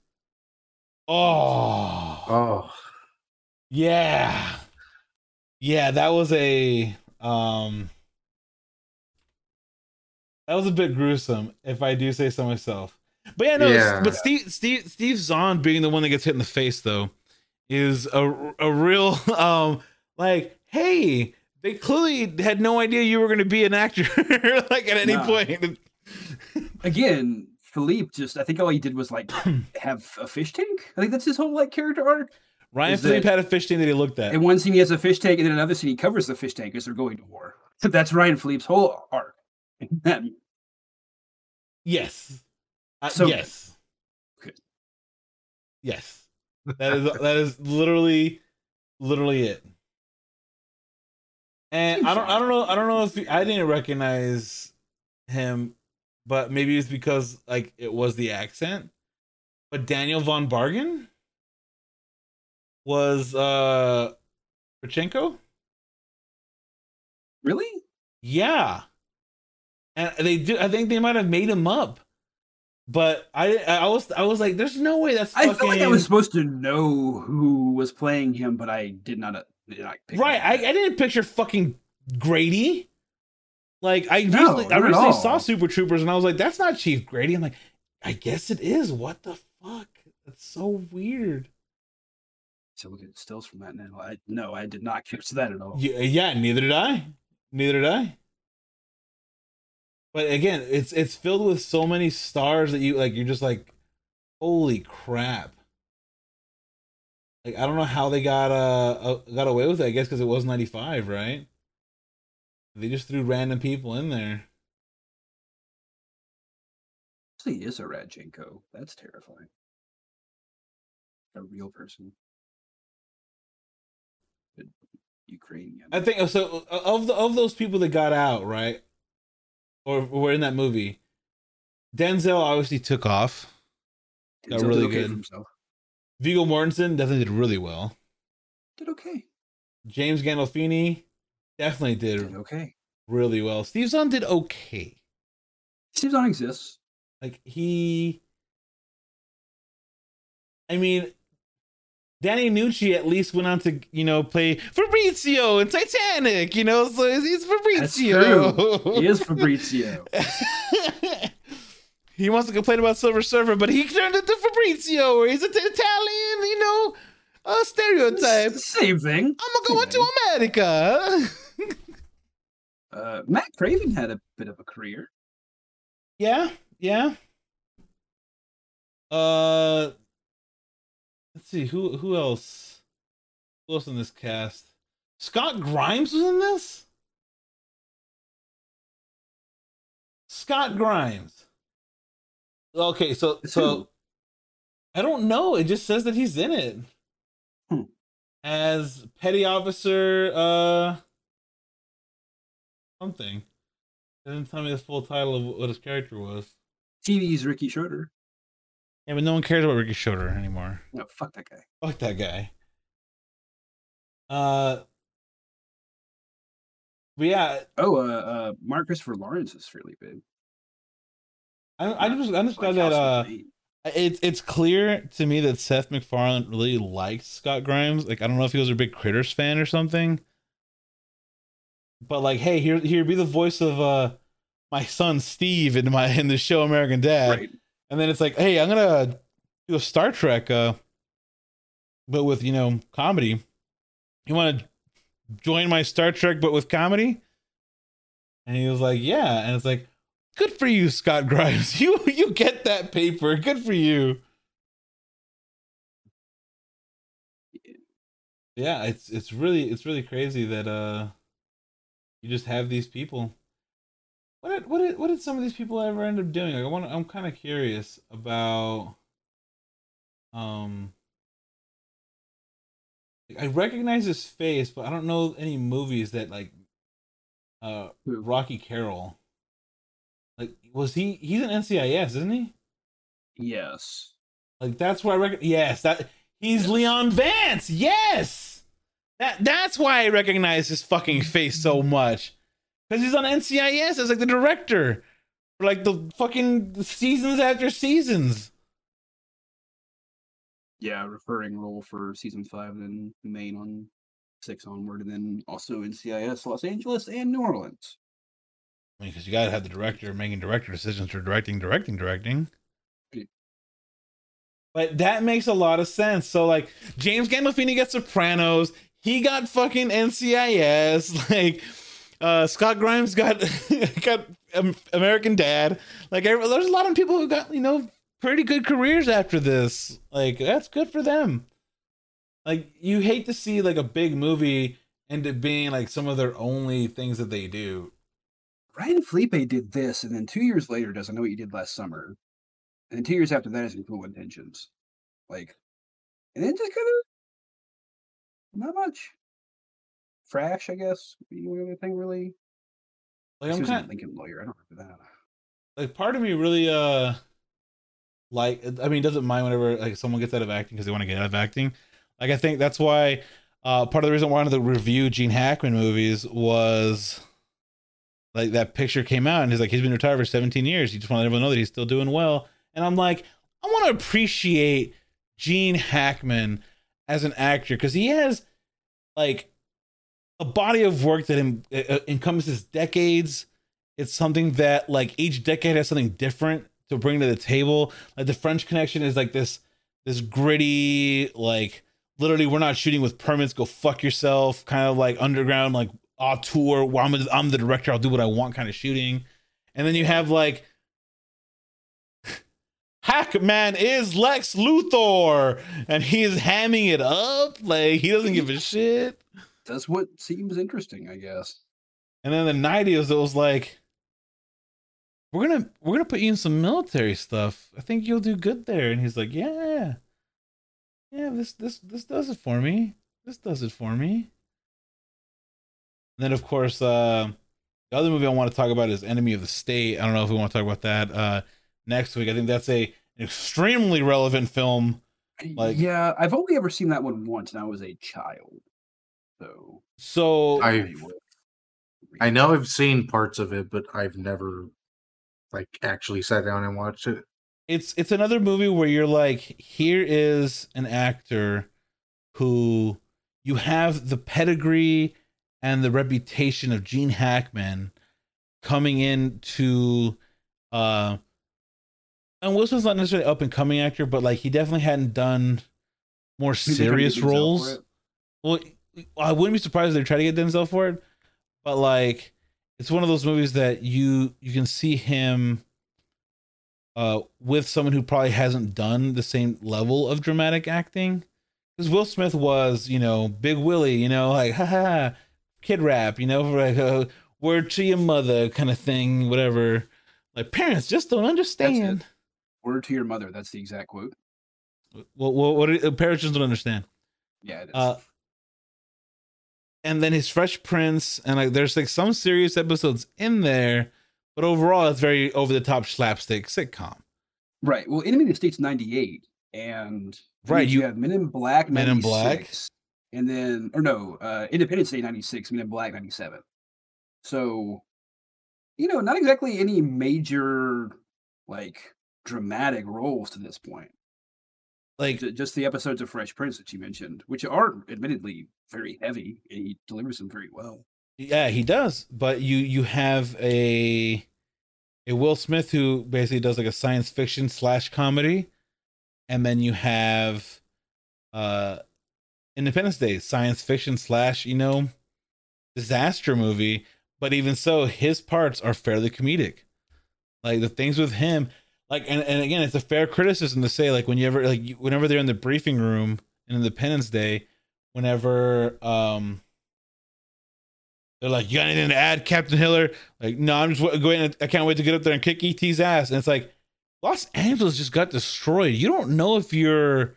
Speaker 2: Oh,
Speaker 3: Oh,
Speaker 2: yeah. Yeah, that was a um that was a bit gruesome if I do say so myself. But yeah, no,
Speaker 3: Yeah.
Speaker 2: but Steve Steve Steve Zahn being the one that gets hit in the face though is a a real um like hey, they clearly had no idea you were going to be an actor like at any
Speaker 1: No.
Speaker 2: point.
Speaker 1: Again, Phillippe just I think all he did was like have a fish tank. I think that's his whole like character arc.
Speaker 2: Ryan
Speaker 1: Is
Speaker 2: Phillippe
Speaker 1: that-
Speaker 2: had a fish tank that he looked at.
Speaker 1: In one scene he has a fish tank, and then another scene he covers the fish tank as they're going to war. That's Ryan Phillippe's whole arc.
Speaker 2: Yes. Uh,
Speaker 1: So-
Speaker 2: yes. Yes. That is that is literally literally it. And I don't I don't know I don't know if he- I didn't recognize him, but maybe it's because like it was the accent. But Daniel von Bargen was uh Pachenko?
Speaker 1: really?
Speaker 2: Yeah. And they do I think they might have made him up. But I I was I was like there's no way that's
Speaker 1: I
Speaker 2: fucking
Speaker 1: feel like I was supposed to know who was playing him, but I did not. Uh, did not
Speaker 2: Right, I, I didn't picture fucking Grady. Like I
Speaker 1: No,
Speaker 2: recently I recently saw Super Troopers and I was like, that's not Chief Grady. I'm like, I guess it is. What the fuck? That's so weird.
Speaker 1: So look at stills from that now. I no, I did not catch that at all.
Speaker 2: Yeah, yeah, neither did I. Neither did I. But again, it's it's filled with so many stars that you like you're just like, holy crap. Like I don't know how they got uh, got away with it. I guess because it was ninety five, right? They just threw random people in there.
Speaker 1: Actually, is a Radchenko. That's terrifying. A real person. Ukrainian.
Speaker 2: I think so. Of the of those people that got out, right, or were in that movie, Denzel obviously took off. got
Speaker 1: Denzel did
Speaker 2: really
Speaker 1: okay
Speaker 2: good. Viggo Mortensen definitely did really well.
Speaker 1: Did okay.
Speaker 2: James Gandolfini definitely did
Speaker 1: Did okay.
Speaker 2: really well. Steve Zahn did okay.
Speaker 1: Steve Zahn exists.
Speaker 2: Like he, I mean, Danny Nucci at least went on to you know play Fabrizio in Titanic. You know, so he's Fabrizio.
Speaker 1: He is Fabrizio.
Speaker 2: he wants to complain about Silver Surfer, but he turned into Fabrizio, where he's an Italian, you know, a stereotype.
Speaker 1: Same thing.
Speaker 2: I'm gonna go into America.
Speaker 1: Uh, Matt Craven had a bit of a career.
Speaker 2: yeah, yeah. Uh, let's see who who else. Who else in this cast? Scott Grimes was in this. Scott Grimes. Okay, so so? I don't know. It just says that he's in it
Speaker 1: Hmm.
Speaker 2: as petty officer. Uh, something. It didn't tell me the full title of what his character was.
Speaker 1: TV's Ricky Schroder.
Speaker 2: Yeah, but no one cares about Ricky Schroder anymore.
Speaker 1: No, fuck that guy.
Speaker 2: Fuck that guy. Uh, but yeah,
Speaker 1: Oh, uh, uh, Mark Christopher Lawrence is fairly big.
Speaker 2: I I just I just
Speaker 1: Like
Speaker 2: that. Uh, it's it's clear to me that Seth MacFarlane really likes Scott Grimes. Like I don't know if he was a big Critters fan or something. But like, hey, here here be the voice of uh my son Steve in my in the show American Dad.
Speaker 1: right.
Speaker 2: And then it's like, hey, I'm gonna do a Star Trek, uh, but with you know comedy. You want to join my Star Trek, but with comedy? And he was like, yeah. And it's like, good for you, Scott Grimes. You you get that paper. Good for you. Yeah, it's it's really it's really crazy that uh you just have these people. What did, what did what did some of these people ever end up doing? Like, I want I'm kind of curious about um I recognize his face, but I don't know any movies that like uh Rocky Carroll. Like was he he's an NCIS, isn't he?
Speaker 1: Yes.
Speaker 2: Like that's where I reckon yes, that he's
Speaker 1: Yes.
Speaker 2: Leon Vance. Yes. That that's why I recognize his fucking face so much. Because he's on NCIS as like the director. For like the fucking seasons after seasons.
Speaker 1: Yeah, referring role for season five, then main on six onward, and then also NCIS Los Angeles and New Orleans.
Speaker 2: I mean, because you gotta have the director making director decisions for directing, directing, directing.
Speaker 1: Yeah.
Speaker 2: But that makes a lot of sense. So like James Gandolfini gets Sopranos, he got fucking NCIS, like uh Scott Grimes got got American Dad. Like there's a lot of people who got, you know, pretty good careers after this. Like that's good for them. Like you hate to see like a big movie end up being like some of their only things that they do.
Speaker 1: Ryan Phillippe did this, and then two years later does I Know What You Did Last Summer. And then two years after that is In Cruel Intentions. Like, and then just kind of not much. Crash, I guess, be the only thing really.
Speaker 2: Like I'm kind
Speaker 1: Lincoln Lawyer. I don't remember that.
Speaker 2: like part of me really uh like I mean doesn't mind whenever like someone gets out of acting because they want to get out of acting. Like I think that's why uh part of the reason why I wanted to review Gene Hackman movies was like that picture came out and he's like he's been retired for 17 years. He just wanted everyone to know that he's still doing well. And I'm like, I want to appreciate Gene Hackman as an actor because he has like a body of work that en- uh, encompasses decades it's something that like each decade has something different to bring to the table. Like the French Connection is like this this gritty like literally we're not shooting with permits. Go fuck yourself. Kind of like underground like auteur. Well, I'm I'm the director. I'll do what I want. Kind of shooting. And then you have like Hackman is Lex Luthor, and he's hamming it up like he doesn't give a shit.
Speaker 1: That's what seems interesting, I guess.
Speaker 2: And then the nineties, it was like, we're gonna we're gonna put you in some military stuff. I think you'll do good there. And he's like, yeah, yeah. This this this does it for me. This does it for me. And then of course, uh, the other movie I want to talk about is Enemy of the State. I don't know if we want to talk about that uh, next week. I think that's a an extremely relevant film. Like-
Speaker 1: yeah, I've only ever seen that one once, and I was a child. So
Speaker 2: So
Speaker 3: I- I know I've seen parts of it, but I've never like actually sat down and watched it.
Speaker 2: it's it's another movie where you're like here is an actor who you have the pedigree and the reputation of Gene Hackman coming into uh and Wilson's not necessarily up and coming actor, but like he definitely hadn't done more
Speaker 1: Maybe they're trying to
Speaker 2: serious
Speaker 1: get Denzel for
Speaker 2: roles. Well, I wouldn't be surprised if they try to get Denzel for it, but like it's one of those movies that you you can see him uh with someone who probably hasn't done the same level of dramatic acting. Because Will Smith was, you know, Big Willie, you know, like ha ha, kid rap, you know, like uh, word to your mother kind of thing, whatever. Like parents just don't understand.
Speaker 1: Word to your mother. That's the exact quote.
Speaker 2: What what, what parents just don't understand.
Speaker 1: Yeah, it is.
Speaker 2: Uh, and then his Fresh Prince, and like there's like some serious episodes in there, but overall it's very over the top slapstick sitcom.
Speaker 1: right. Well, Enemy of the State's '98, and
Speaker 2: Right, you-
Speaker 1: you have Men in Black,
Speaker 2: Men in Black.
Speaker 1: and then or no, uh, Independence Day '96, Men in Black '97. So, you know, not exactly any major like dramatic roles to this point.
Speaker 2: Like
Speaker 1: Just the episodes of Fresh Prince that you mentioned, which are admittedly very heavy, and he delivers them very well.
Speaker 2: yeah, he does, but you you have a a Will Smith who basically does like a science fiction slash comedy, and then you have uh Independence Day science fiction slash you know disaster movie, but even so, his parts are fairly comedic. Like the things with him, like and, and again, it's a fair criticism to say like whenever like you- whenever they're in the briefing room in Independence Day, whenever um they're like, "You got anything to add, Captain Hiller?" Like, no, I'm just going. I can't wait to get up there and kick ET's ass. And it's like, Los Angeles just got destroyed. You don't know if you're,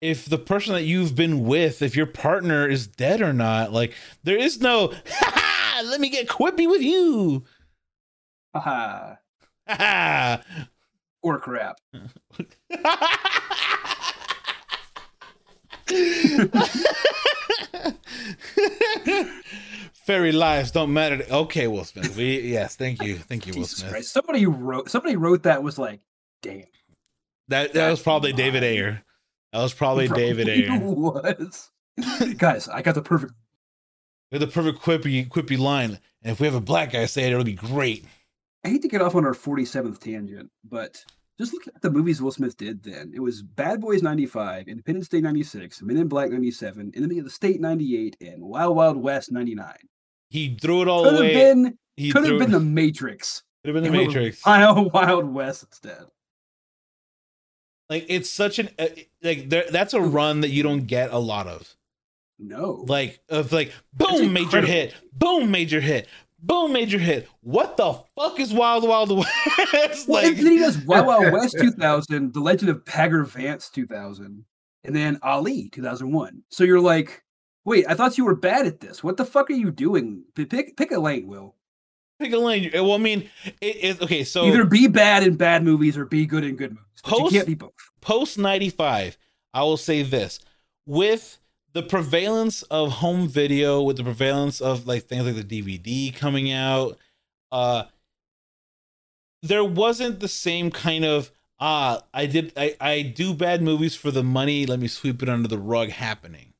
Speaker 2: if the person that you've been with, if your partner is dead or not. Like, there is no, "Ha ha, let me get quippy with you.
Speaker 1: Haha.
Speaker 2: Ha ha.
Speaker 1: Or crap.
Speaker 2: Fairy lives don't matter. To, okay, Will Smith. We yes, thank you, thank you, Will
Speaker 1: Jesus
Speaker 2: Smith.
Speaker 1: Christ. Somebody wrote somebody wrote that was like, damn.
Speaker 2: That that was
Speaker 1: That's
Speaker 2: probably David. Ayer. That was probably David Ayer.
Speaker 1: was. Guys, I got the perfect
Speaker 2: With the perfect quippy quippy line. And if we have a black guy say it, it'll be great.
Speaker 1: I hate to get off on our 47th tangent, but just look at the movies Will Smith did then. It was Bad Boys 95, Independence Day 96, Men in Black 97, Enemy of the State 98, and Wild Wild West 99.
Speaker 2: He threw it all
Speaker 1: Could have been
Speaker 2: he
Speaker 1: could have been the Matrix.
Speaker 2: could have been the
Speaker 1: and went with
Speaker 2: Matrix.
Speaker 1: Wild Wild West instead.
Speaker 2: Like it's such an uh, like there, that's a run that you don't get a lot of.
Speaker 1: No.
Speaker 2: Like of like boom major hit, boom major hit, boom major hit. What the fuck is Wild Wild West?
Speaker 1: Well,
Speaker 2: like
Speaker 1: and then he does Wild Wild West 2000, The Legend of Bagger Vance 2000, and then Ali 2001. So you're like, wait, I thought you were bad at this. What the fuck are you doing? Pick pick a lane, Will.
Speaker 2: pick a lane. Well, I mean, it is okay. So
Speaker 1: Either be bad in bad movies or be good in good movies.
Speaker 2: Post-
Speaker 1: you can't be both.
Speaker 2: post 95 i will say this with the prevalence of home video with the prevalence of like things like the dvd coming out uh there wasn't the same kind of ah i did i i do bad movies for the money let me sweep it under the rug happening.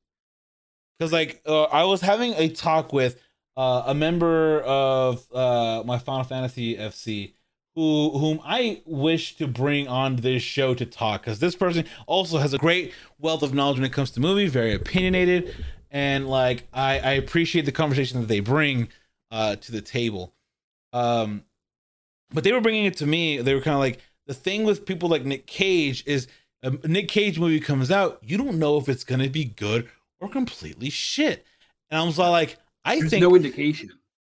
Speaker 2: Because like uh, i was having a talk with uh, a member of uh, my final fantasy fc who whom I wish to bring on this show to talk because this person also has a great wealth of knowledge when it comes to movie, very opinionated, and like I, I appreciate the conversation that they bring uh, to the table. Um, but they were bringing it to me. They were kind of like the thing with people like Nick Cage is a Nick Cage movie comes out, you don't know if it's gonna be good or completely shit. And I was like, I
Speaker 1: There's
Speaker 2: think
Speaker 1: no indication.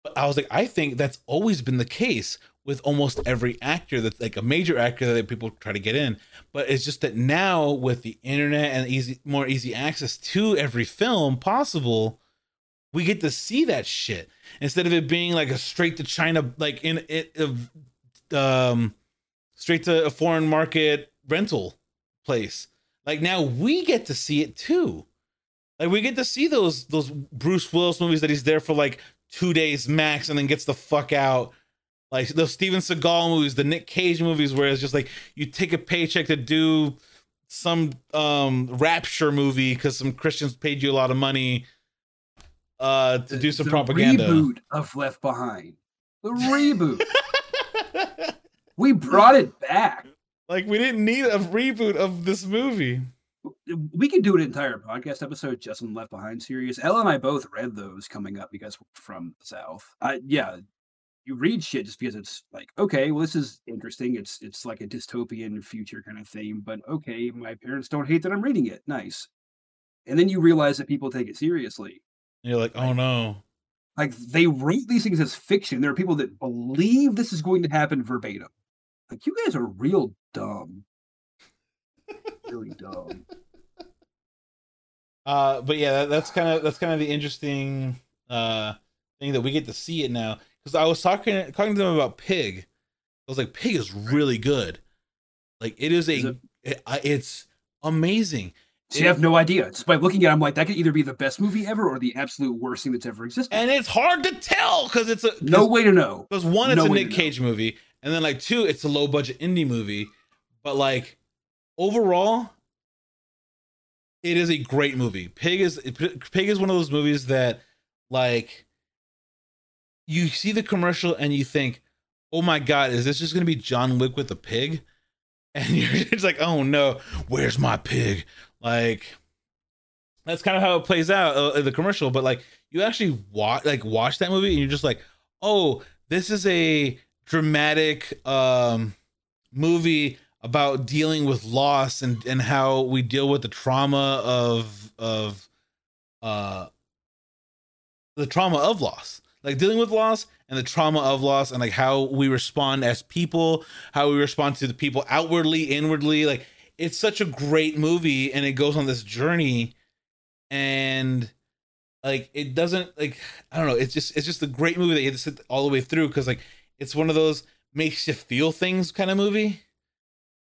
Speaker 2: But I was like, I think that's always been the case with almost every actor that's like a major actor that people try to get in. But it's just that now with the internet and easy, more easy access to every film possible, we get to see that shit instead of it being like a straight to China, like in it, um, straight to a foreign market rental place. Like now we get to see it too. Like we get to see those those Bruce Willis movies that he's there for like two days max and then gets the fuck out. Like those Steven Seagal movies, the Nick Cage movies, where it's just like you take a paycheck to do some um rapture movie because some Christians paid you a lot of money uh to do some
Speaker 1: The
Speaker 2: propaganda.
Speaker 1: Reboot of Left Behind. The reboot. we brought it back.
Speaker 2: like we didn't need a reboot of this movie.
Speaker 1: We could do an entire podcast episode just on Left Behind series. Ella and I both read those coming up because we're from the South. I yeah, you read shit just because it's like, okay, well, this is interesting. It's it's like a dystopian future kind of thing, but okay, my parents don't hate that I'm reading it. Nice. And then you realize that people take it seriously.
Speaker 2: And you're like, oh no.
Speaker 1: Like they wrote these things as fiction. There are people that believe this is going to happen verbatim. Like you guys are real dumb. really dumb.
Speaker 2: Uh, but yeah, that, that's kind of that's kind of the interesting uh thing that we get to see it now. Because I was talking talking to them about Pig. I was like, Pig is really good. Like it is a
Speaker 1: Is it?
Speaker 2: it- it's amazing.
Speaker 1: So you have no idea. Just by looking at it, I'm like, that could either be the best movie ever or the absolute worst thing that's ever existed.
Speaker 2: and it's hard to tell because it's a
Speaker 1: no way to know.
Speaker 2: Because one, it's
Speaker 1: no
Speaker 2: a Nick
Speaker 1: to know.
Speaker 2: Cage movie, and then like two, it's a low budget indie movie. But like overall, it is a great movie. Pig is Pig is one of those movies that like you see the commercial and you think, "Oh my god, is this just gonna be John Wick with a pig?" And you're just like, "Oh no, where's my pig?" Like that's kind of how it plays out uh, in the commercial. But like you actually watch like watch that movie and you're just like, "Oh, this is a dramatic um movie about dealing with loss and and how we deal with the trauma of of uh the trauma of loss like dealing with loss and the trauma of loss and like how we respond as people how we respond to the people outwardly inwardly. Like it's such a great movie and it goes on this journey and like it doesn't like i don't know. It's just it's just a great movie that you have to sit all the way through because like it's one of those makes you feel things kind of movie.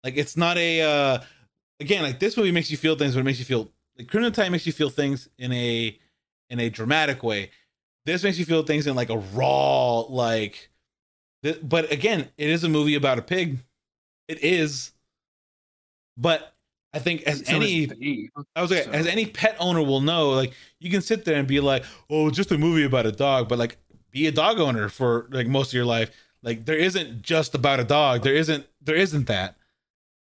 Speaker 2: Like it's not a uh again like this movie makes you feel things but it makes you feel like Crimson Tide makes you feel things in a in a dramatic way This makes you feel things in like a raw, like. th- But again, it is a movie about a pig. It is. But I think as
Speaker 1: So
Speaker 2: any I was like,
Speaker 1: So-
Speaker 2: as any pet owner will know, like you can sit there and be like, "Oh, it's just a movie about a dog," but like, be a dog owner for like most of your life. Like, there isn't just about a dog. There isn't. There isn't that.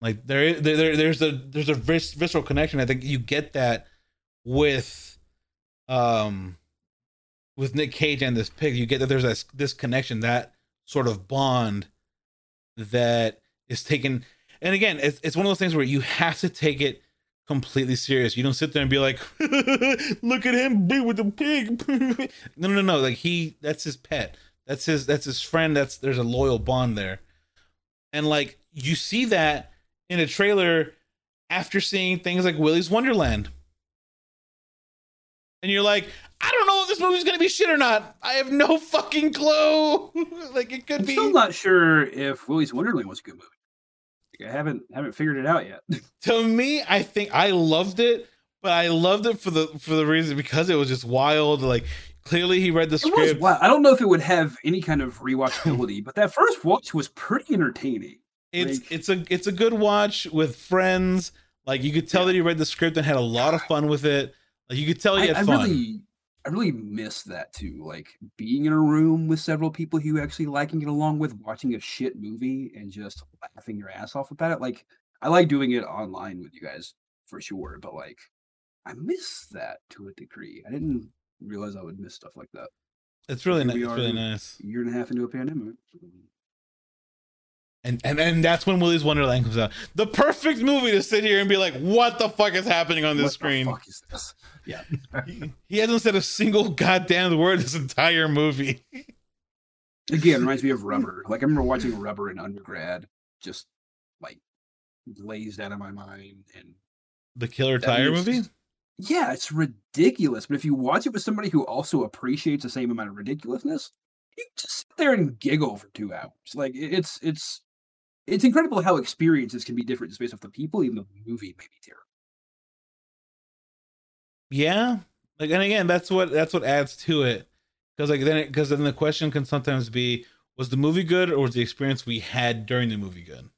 Speaker 2: Like, there is. There, there there's a there's a vis- visceral connection. I think you get that with, um, with Nick Cage and this pig. You get that there's this this connection, that sort of bond, that is taken. And again, it's it's one of those things where you have to take it completely serious. You don't sit there and be like, "Look at him be with the pig." no, no, no. Like he, that's his pet. That's his. That's his friend. That's there's a loyal bond there, and like you see that in a trailer after seeing things like Willy's Wonderland, and you're like, I don't know if this movie's gonna be shit or not. I have no fucking clue. like it could be
Speaker 1: I'm
Speaker 2: be.
Speaker 1: still not sure if Willy's Wonderland was a good movie. Like, I haven't haven't figured it out yet.
Speaker 2: to me, I think I loved it, but I loved it for the for the reason because it was just wild. Like clearly he read the
Speaker 1: It was
Speaker 2: script.
Speaker 1: wild. I don't know if it would have any kind of rewatchability, but that first watch was pretty entertaining.
Speaker 2: It's
Speaker 1: like-
Speaker 2: it's a it's a good watch with friends. Like you could tell that he read the script and had a lot of fun with it. Like you could tell he
Speaker 1: I, I really, I really miss that too. Like being in a room with several people who you actually like and get along with, watching a shit movie and just laughing your ass off about it. Like I like doing it online with you guys for sure, but like I miss that to a degree. I didn't realize I would miss stuff like that.
Speaker 2: It's really nice. It's really nice.
Speaker 1: Year and a half into a pandemic.
Speaker 2: And and and that's when Willy's Wonderland comes out. The perfect movie to sit here and be like, what the fuck is happening on this
Speaker 1: What the
Speaker 2: screen?
Speaker 1: fuck is this? Yeah.
Speaker 2: He, he hasn't said a single goddamn word this entire movie.
Speaker 1: Again, reminds me of Rubber. Like I remember watching Rubber in undergrad, just like blazed out of my mind. And
Speaker 2: The Killer Tire movie?
Speaker 1: Yeah, it's ridiculous. But if you watch it with somebody who also appreciates the same amount of ridiculousness, you just sit there and giggle for two hours. Like it's it's it's incredible how experiences can be different just based off the people, even though the movie may be terrible.
Speaker 2: Yeah. Like and again, that's what that's what adds to it. Because like then because then the question can sometimes be, was the movie good or was the experience we had during the movie good?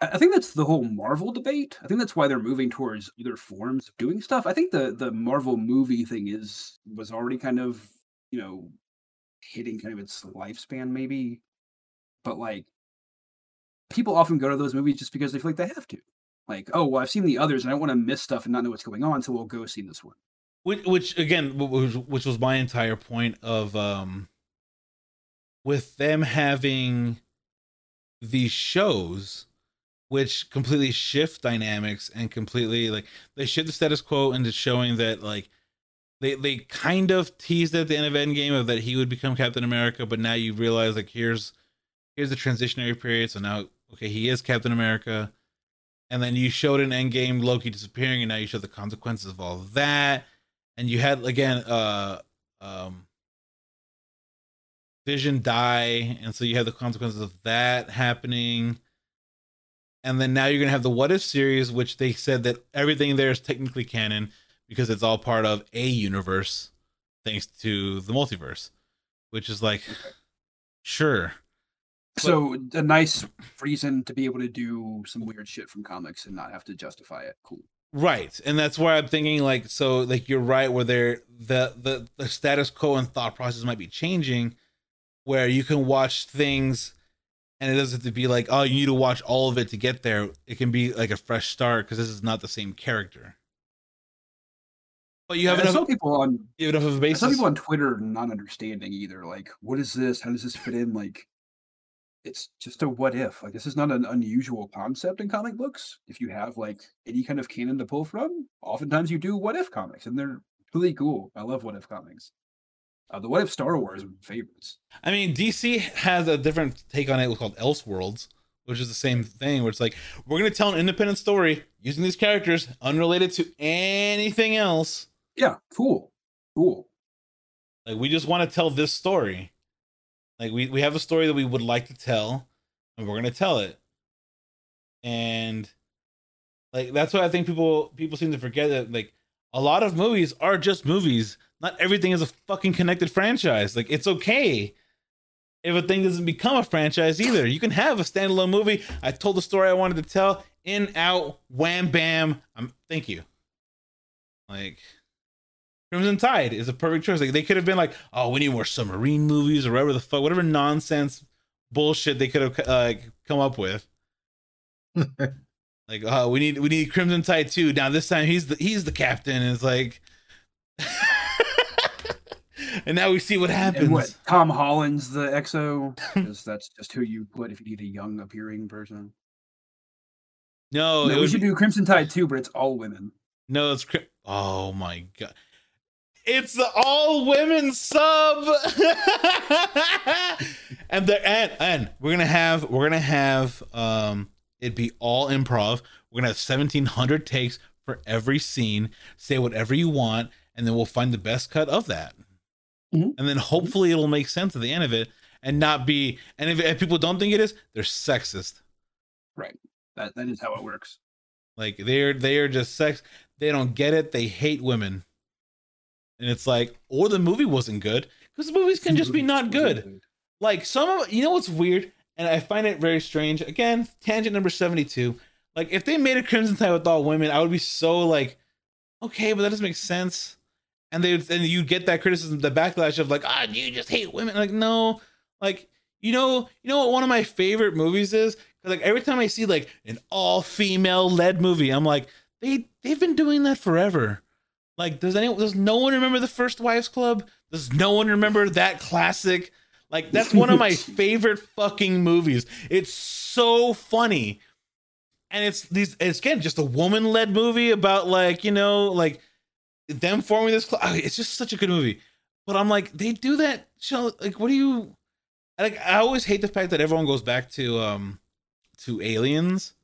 Speaker 1: I I think that's the whole Marvel debate. I think that's why they're moving towards other forms of doing stuff. I think the the Marvel movie thing is was already kind of you know hitting kind of its lifespan maybe, but like people often go to those movies just because they feel like they have to. Like, oh well, I've seen the others and I don't want to miss stuff and not know what's going on, so we'll go see this one.
Speaker 2: which, which again which, which was my entire point of um with them having these shows which completely shift dynamics and completely like they shift the status quo into showing that like they they kind of teased at the end of Endgame of that he would become Captain America, but now you realize like here's here's the transitionary period. So now okay, he is Captain America. And then you showed in Endgame Loki disappearing, and now you show the consequences of all of that. And you had again uh um Vision die, and so you have the consequences of that happening. And then now you're gonna have the What If series, which they said that everything there is technically canon because it's all part of a universe, thanks to the multiverse. Which is like, sure,
Speaker 1: So a nice reason to be able to do some weird shit from comics and not have to justify it. Cool.
Speaker 2: right, and that's why I'm thinking like, so like you're right, where they're the the the status quo and thought process might be changing, where you can watch things and it doesn't have to be like, oh, you need to watch all of it to get there. It can be like a fresh start because this is not the same character. But you have
Speaker 1: I
Speaker 2: enough,
Speaker 1: saw people on
Speaker 2: you have enough of a basis.
Speaker 1: saw people on Twitter not understanding either. Like, what is this? How does this fit in? Like, it's just a what if. Like, this is not an unusual concept in comic books. If you have like any kind of canon to pull from, oftentimes you do what if comics, and they're really cool. I love what if comics. Uh, the what if Star Wars are my favorites.
Speaker 2: I mean, DC has a different take on it It's called Elseworlds, which is the same thing, where it's like, we're going to tell an independent story using these characters unrelated to anything else.
Speaker 1: Yeah, cool, cool.
Speaker 2: Like, we just want to tell this story. Like, we, we have a story that we would like to tell, and we're going to tell it. And, like, that's why I think people people seem to forget that, like, a lot of movies are just movies. not everything is a fucking connected franchise. Like it's okay if a thing doesn't become a franchise either. You can have a standalone movie. I told the story I wanted to tell. In, out, wham, bam. I'm thank you. Like Crimson Tide is a perfect choice. Like they could have been like, oh, we need more submarine movies or whatever the fuck, whatever nonsense bullshit they could have uh, come up with. like, oh, we need we need Crimson Tide too. Now this time he's the he's the captain. And it's like, and now we see what happens.
Speaker 1: And what Tom Holland's the XO because that's just who you put if you need a young appearing person.
Speaker 2: No,
Speaker 1: No, we should do Crimson Tide too, but it's all women.
Speaker 2: no, it's oh my god. It's the all women sub, and the and and we're gonna have we're gonna have um it'd be all improv. We're gonna have seventeen hundred takes for every scene. Say whatever you want, and then we'll find the best cut of that.
Speaker 1: Mhm.
Speaker 2: And then hopefully it'll make sense at the end of it, and not be. And if, if people don't think it is, they're sexist. Right.
Speaker 1: That that is how it works.
Speaker 2: Like they're they're just sex. They don't get it. They hate women. And it's like, or the movie wasn't good because the movies can just be not good. Like some of you know what's weird, and I find it very strange. Again, tangent number seventy-two. Like if they made a Crimson Tide with all women, I would be so like, okay, but that doesn't make sense. And they and you get that criticism, the backlash of like, ah, you just hate women. Like no, like you know, you know what one of my favorite movies is. 'Cause, Like every time I see like an all-female led movie, I'm like, they they've been doing that forever. Like, does anyone does no one remember the First Wives Club? Does no one remember that classic? Like, that's one of my favorite fucking movies. It's so funny. And it's these it's again just a woman led movie about like, you know, like them forming this club. It's just such a good movie. But I'm like, they do that show like what do you like I always hate the fact that everyone goes back to um to aliens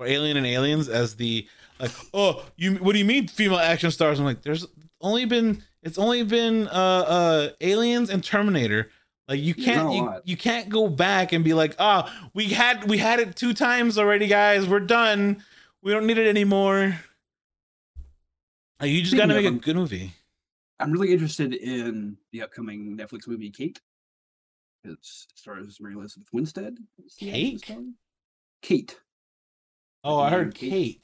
Speaker 2: or alien and aliens as the like oh you what do you mean female action stars? I'm like there's only been it's only been uh uh aliens and terminator. Like you can't you, you can't go back and be like ah we had we had it two times already guys. We're done. We don't need it anymore. Like, you just
Speaker 1: Speaking
Speaker 2: gotta
Speaker 1: of
Speaker 2: make a good movie.
Speaker 1: I'm really interested in the upcoming Netflix movie Kate. It stars Mary Elizabeth Winstead. is the actress
Speaker 2: Cake?
Speaker 1: Kate.
Speaker 2: Oh i heard
Speaker 1: Cake?
Speaker 2: kate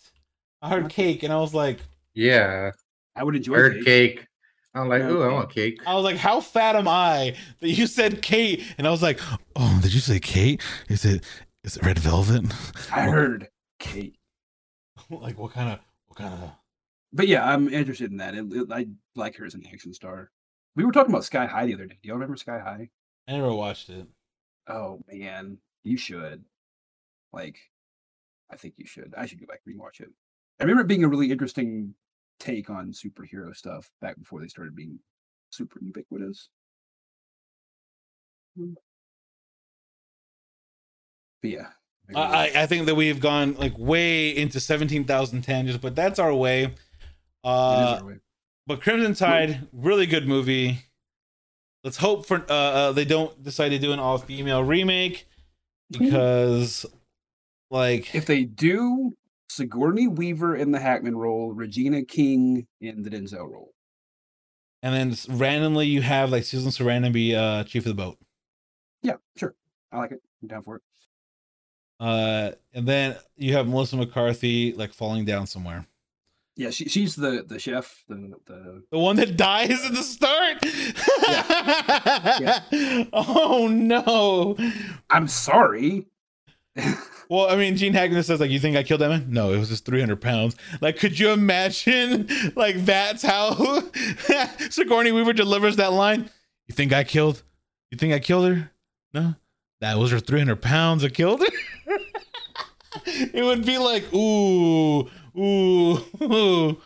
Speaker 2: i heard
Speaker 1: Okay.
Speaker 2: cake and i was like
Speaker 3: Yeah,
Speaker 1: I would enjoy
Speaker 3: bird
Speaker 1: Kate.
Speaker 3: cake. I'm like,
Speaker 1: Yeah,
Speaker 3: ooh, I want cake.
Speaker 2: I was like, how fat am I that you said Kate? And I was like, oh, did you say Kate? Is it is it red velvet?
Speaker 1: I heard Kate.
Speaker 2: like what kind of what kind of
Speaker 1: But yeah, I'm interested in that. It, it- I like her as an action star. We were talking about Sky High the other day. Do y'all remember Sky High?
Speaker 2: I never watched it.
Speaker 1: Oh man, you should. Like, I think you should. I should go back and rewatch it. I remember it being a really interesting take on superhero stuff back before they started being super ubiquitous. Mm. But yeah.
Speaker 2: I, I I think that we've gone like way into seventeen thousand tangents, but that's our way. Uh,
Speaker 1: our way.
Speaker 2: but Crimson Tide, really good movie. Let's hope for uh, uh they don't decide to do an all female remake because like
Speaker 1: if they do Sigourney Weaver in the Hackman role, Regina King in the Denzel role.
Speaker 2: and then randomly you have like Susan Sarandon be uh chief of the boat.
Speaker 1: Yeah, sure. I like it. I'm down for it.
Speaker 2: Uh, and then you have Melissa McCarthy like falling down somewhere.
Speaker 1: Yeah, she, she's the the chef. The the
Speaker 2: The one that dies at the start. Oh no.
Speaker 1: I'm sorry.
Speaker 2: Well, I mean, Gene Hackman says like, "You think I killed that man?" No, it was just three hundred pounds. Like, could you imagine? Like, that's how Sigourney Weaver delivers that line. You think I killed? You think I killed her? No, that was her three hundred pounds that killed her. it would be like, ooh, ooh, ooh.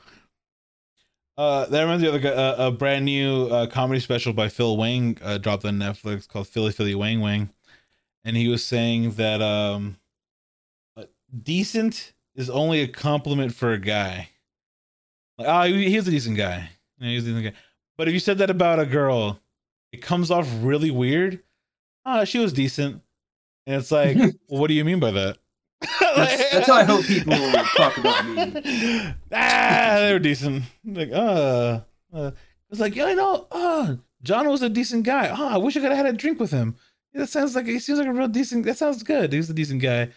Speaker 2: Uh, that reminds me of like a, a brand new uh, comedy special by Phil Wang uh, dropped on Netflix called Philly Philly Wang Wang, and he was saying that um, decent is only a compliment for a guy. Like, oh, he- he's a decent guy. You know, he's a decent guy. But if you said that about a girl, it comes off really weird. Oh, she was decent, and it's like, well, what do you mean by that?
Speaker 1: That's- that's how I hope people talk about
Speaker 2: me. ah, they were decent. Like, uh, uh It's like, yeah, I know. Oh, John was a decent guy. Oh, I wish I could have had a drink with him. Yeah, that sounds like he seems like a real decent. That sounds good. He's a decent guy.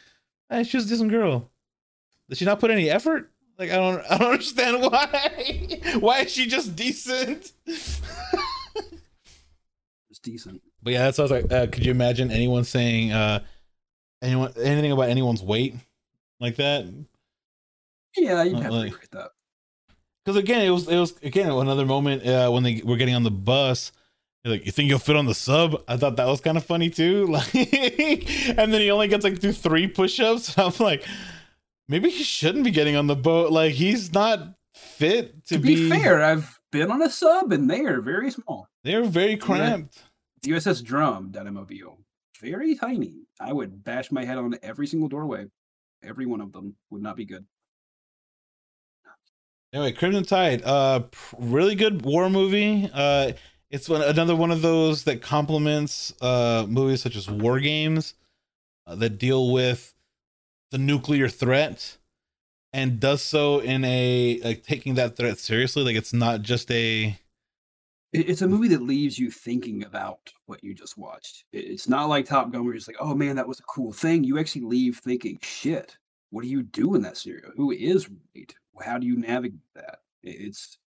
Speaker 2: Hey, she was a decent girl. Did she not put any effort? Like I don't, I don't understand why. why is she just decent?
Speaker 1: It's decent.
Speaker 2: But yeah, that's what I was like. Uh, could you imagine anyone saying uh, anyone anything about anyone's weight like that?
Speaker 1: Yeah, you'd
Speaker 2: Uh,
Speaker 1: have
Speaker 2: like-
Speaker 1: to agree that.
Speaker 2: Because again, it was it was again another moment uh, when they were getting on the bus. They're like, you think you'll fit on the sub? I thought that was kind of funny too. Like, and then he only gets like do three push-ups. I'm like, maybe he shouldn't be getting on the boat. Like, he's not fit to,
Speaker 1: To be, fair, I've been on a sub and they are very small.
Speaker 2: They're very cramped.
Speaker 1: The USS Drum down in Mobile, very tiny. I would bash my head on every single doorway. Every one of them would not be good.
Speaker 2: Anyway, Crimson Tide, uh, really good war movie. Uh, it's one, another one of those that complements uh movies such as War Games uh, that deal with the nuclear threat and does so in a like taking that threat seriously. Like it's not just a
Speaker 1: It's a movie that leaves you thinking about what you just watched. It's not like Top Gun where you're just like, oh man, that was a cool thing. You actually leave thinking, shit, what do you do in that scenario? Who is right? How do you navigate that? It's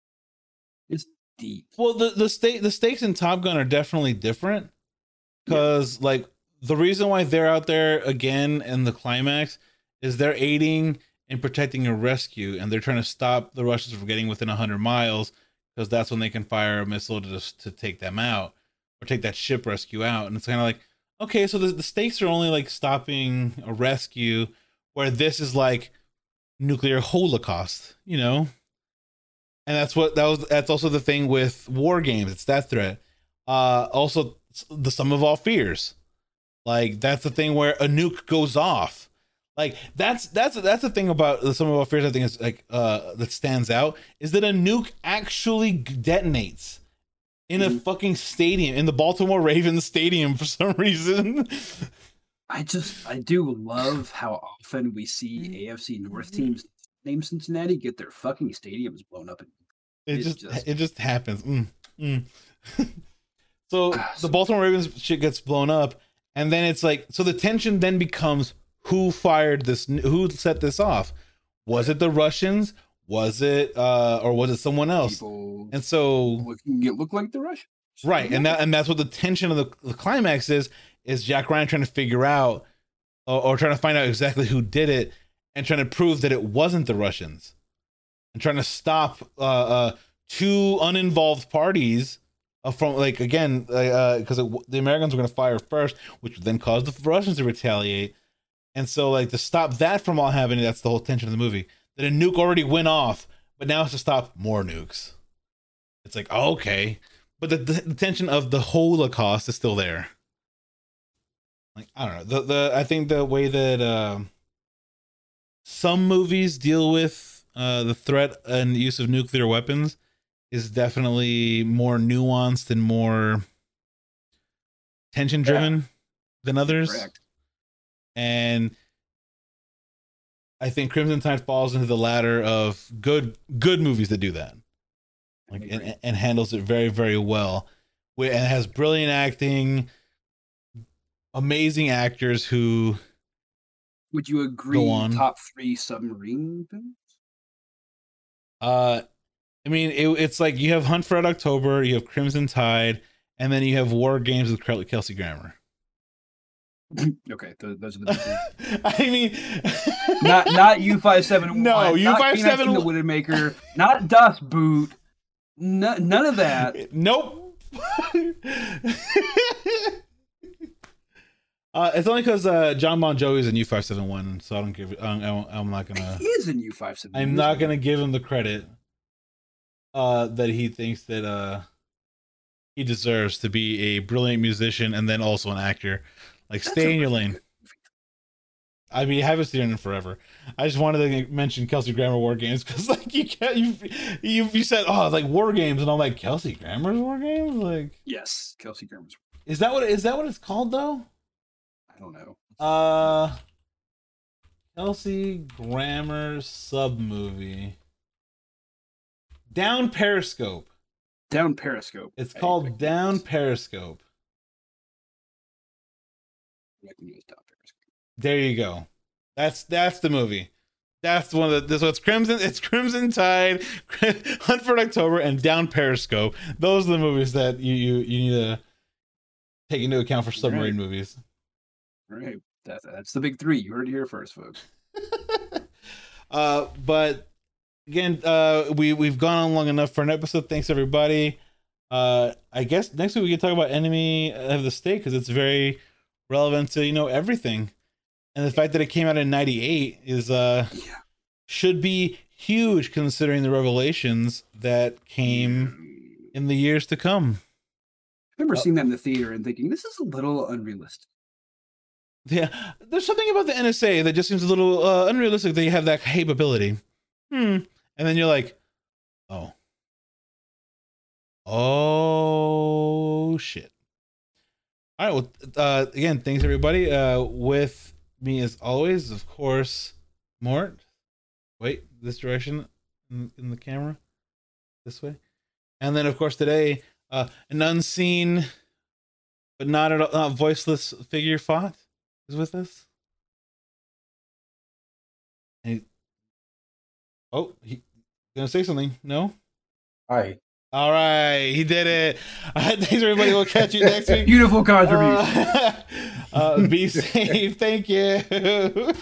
Speaker 1: it's deep.
Speaker 2: well the the state the stakes in Top Gun are definitely different because like the reason why they're out there again in the climax is they're aiding and protecting a rescue and they're trying to stop the Russians from getting within 100 miles because that's when they can fire a missile to just to take them out or take that ship rescue out. And it's kind of like okay so the, the stakes are only like stopping a rescue where this is like nuclear holocaust you know and that's what that was that's also the thing with war games. It's that threat. Uh also the sum of all fears. Like that's the thing where a nuke goes off. Like that's that's that's the thing about the sum of all fears i think is like uh that stands out is that a nuke actually detonates in a
Speaker 1: Mhm.
Speaker 2: fucking stadium in the baltimore ravens stadium for some reason.
Speaker 1: I just I do love how often we see AFC North teams named Cincinnati get their fucking stadiums blown up.
Speaker 2: it just,
Speaker 1: just-
Speaker 2: it just happens Mm, mm. so
Speaker 1: Ah,
Speaker 2: the baltimore ravens shit gets blown up and then it's like so the tension then becomes who fired this who set this off was it the russians was it uh or was it someone else
Speaker 1: People
Speaker 2: and so
Speaker 1: looking it looked like the Russians.
Speaker 2: right and that and that's what the tension of the, the climax is is jack ryan trying to figure out or, or trying to find out exactly who did it and trying to prove that it wasn't the russians and trying to stop uh, uh two uninvolved parties uh, from like again because the americans were going to fire first which would then cause the russians to retaliate. And so like to stop that from all happening that's the whole tension of the movie. That a nuke already went off but now it's to stop more nukes. It's like oh, okay. But the, the, the tension of the holocaust is still there. Like i don't know. The, the i think the way that um some movies deal with uh, the threat and use of nuclear weapons is definitely more nuanced and more tension driven than others.
Speaker 1: Correct.
Speaker 2: and I think Crimson Tide falls into the ladder of good good movies that do that, like and, and handles it very very well, and has brilliant acting, amazing actors who
Speaker 1: Would you agree?
Speaker 2: on.
Speaker 1: Top three submarine films?
Speaker 2: uh I mean it, it's like you have Hunt for Red October, you have Crimson Tide, and then you have War Games with Kelsey Grammer.
Speaker 1: okay, th- those are the.
Speaker 2: I mean,
Speaker 1: not not U five seven.
Speaker 2: No, U57
Speaker 1: Phoenix the Widowmaker, not Das Boot, no, none of that.
Speaker 2: Nope. Uh, it's only because uh, John Bon Jovi's in U five seven one, so I don't give. I'm, I'm I'm not gonna.
Speaker 1: He is in U five seven.
Speaker 2: I'm not gonna give him the credit uh, that he thinks that uh, he deserves to be a brilliant musician and then also an actor. Like,
Speaker 1: That's
Speaker 2: stay in your lane. I mean, I haven't seen him in forever. I just wanted to mention Kelsey Grammer War Games because, like, you can't you you you said oh like War Games, and I'm like Kelsey Grammer's War Games. Like,
Speaker 1: Yes, Kelsey Grammer's.
Speaker 2: is that what is that what it's called though?
Speaker 1: I don't know.
Speaker 2: Uh, Kelsey Grammer sub movie. Down Periscope.
Speaker 1: Down Periscope.
Speaker 2: It's
Speaker 1: I
Speaker 2: called Down Periscope.
Speaker 1: recognize Down Periscope.
Speaker 2: There you go. That's that's the movie. That's one of the. So it's Crimson. It's Crimson Tide, Hunt for October, and Down Periscope. Those are the movies that you you, you need to take into account for submarine movies.
Speaker 1: All right. That, that's the big three. You heard it here first, folks.
Speaker 2: uh, but again, uh, we we've gone on long enough for an episode. Thanks everybody. Uh, I guess next week we can talk about Enemy of the State because it's very relevant to you know everything, and the fact that it came out in '98 is uh
Speaker 1: Yeah.
Speaker 2: should be huge considering the revelations that came in the years to come.
Speaker 1: I remember
Speaker 2: Uh,
Speaker 1: seeing that in the theater and thinking, this is a little unrealistic.
Speaker 2: Yeah, there's something about the NSA that just seems a little uh, unrealistic. That you have that capability. Hmm. And then you're like, oh, oh shit. All right. Well, uh, again, thanks everybody. Uh, with me as always, of course, Mort. Wait, this direction in, in the camera, this way, and then of course today, uh, an unseen, but not at all, not voiceless figure fought is with us. And he, oh, he gonna say something? No.
Speaker 3: All right.
Speaker 2: All right, he did it. Right, thanks everybody. We'll catch you next week.
Speaker 1: Beautiful contribution.
Speaker 2: Uh, uh, be safe. Thank you.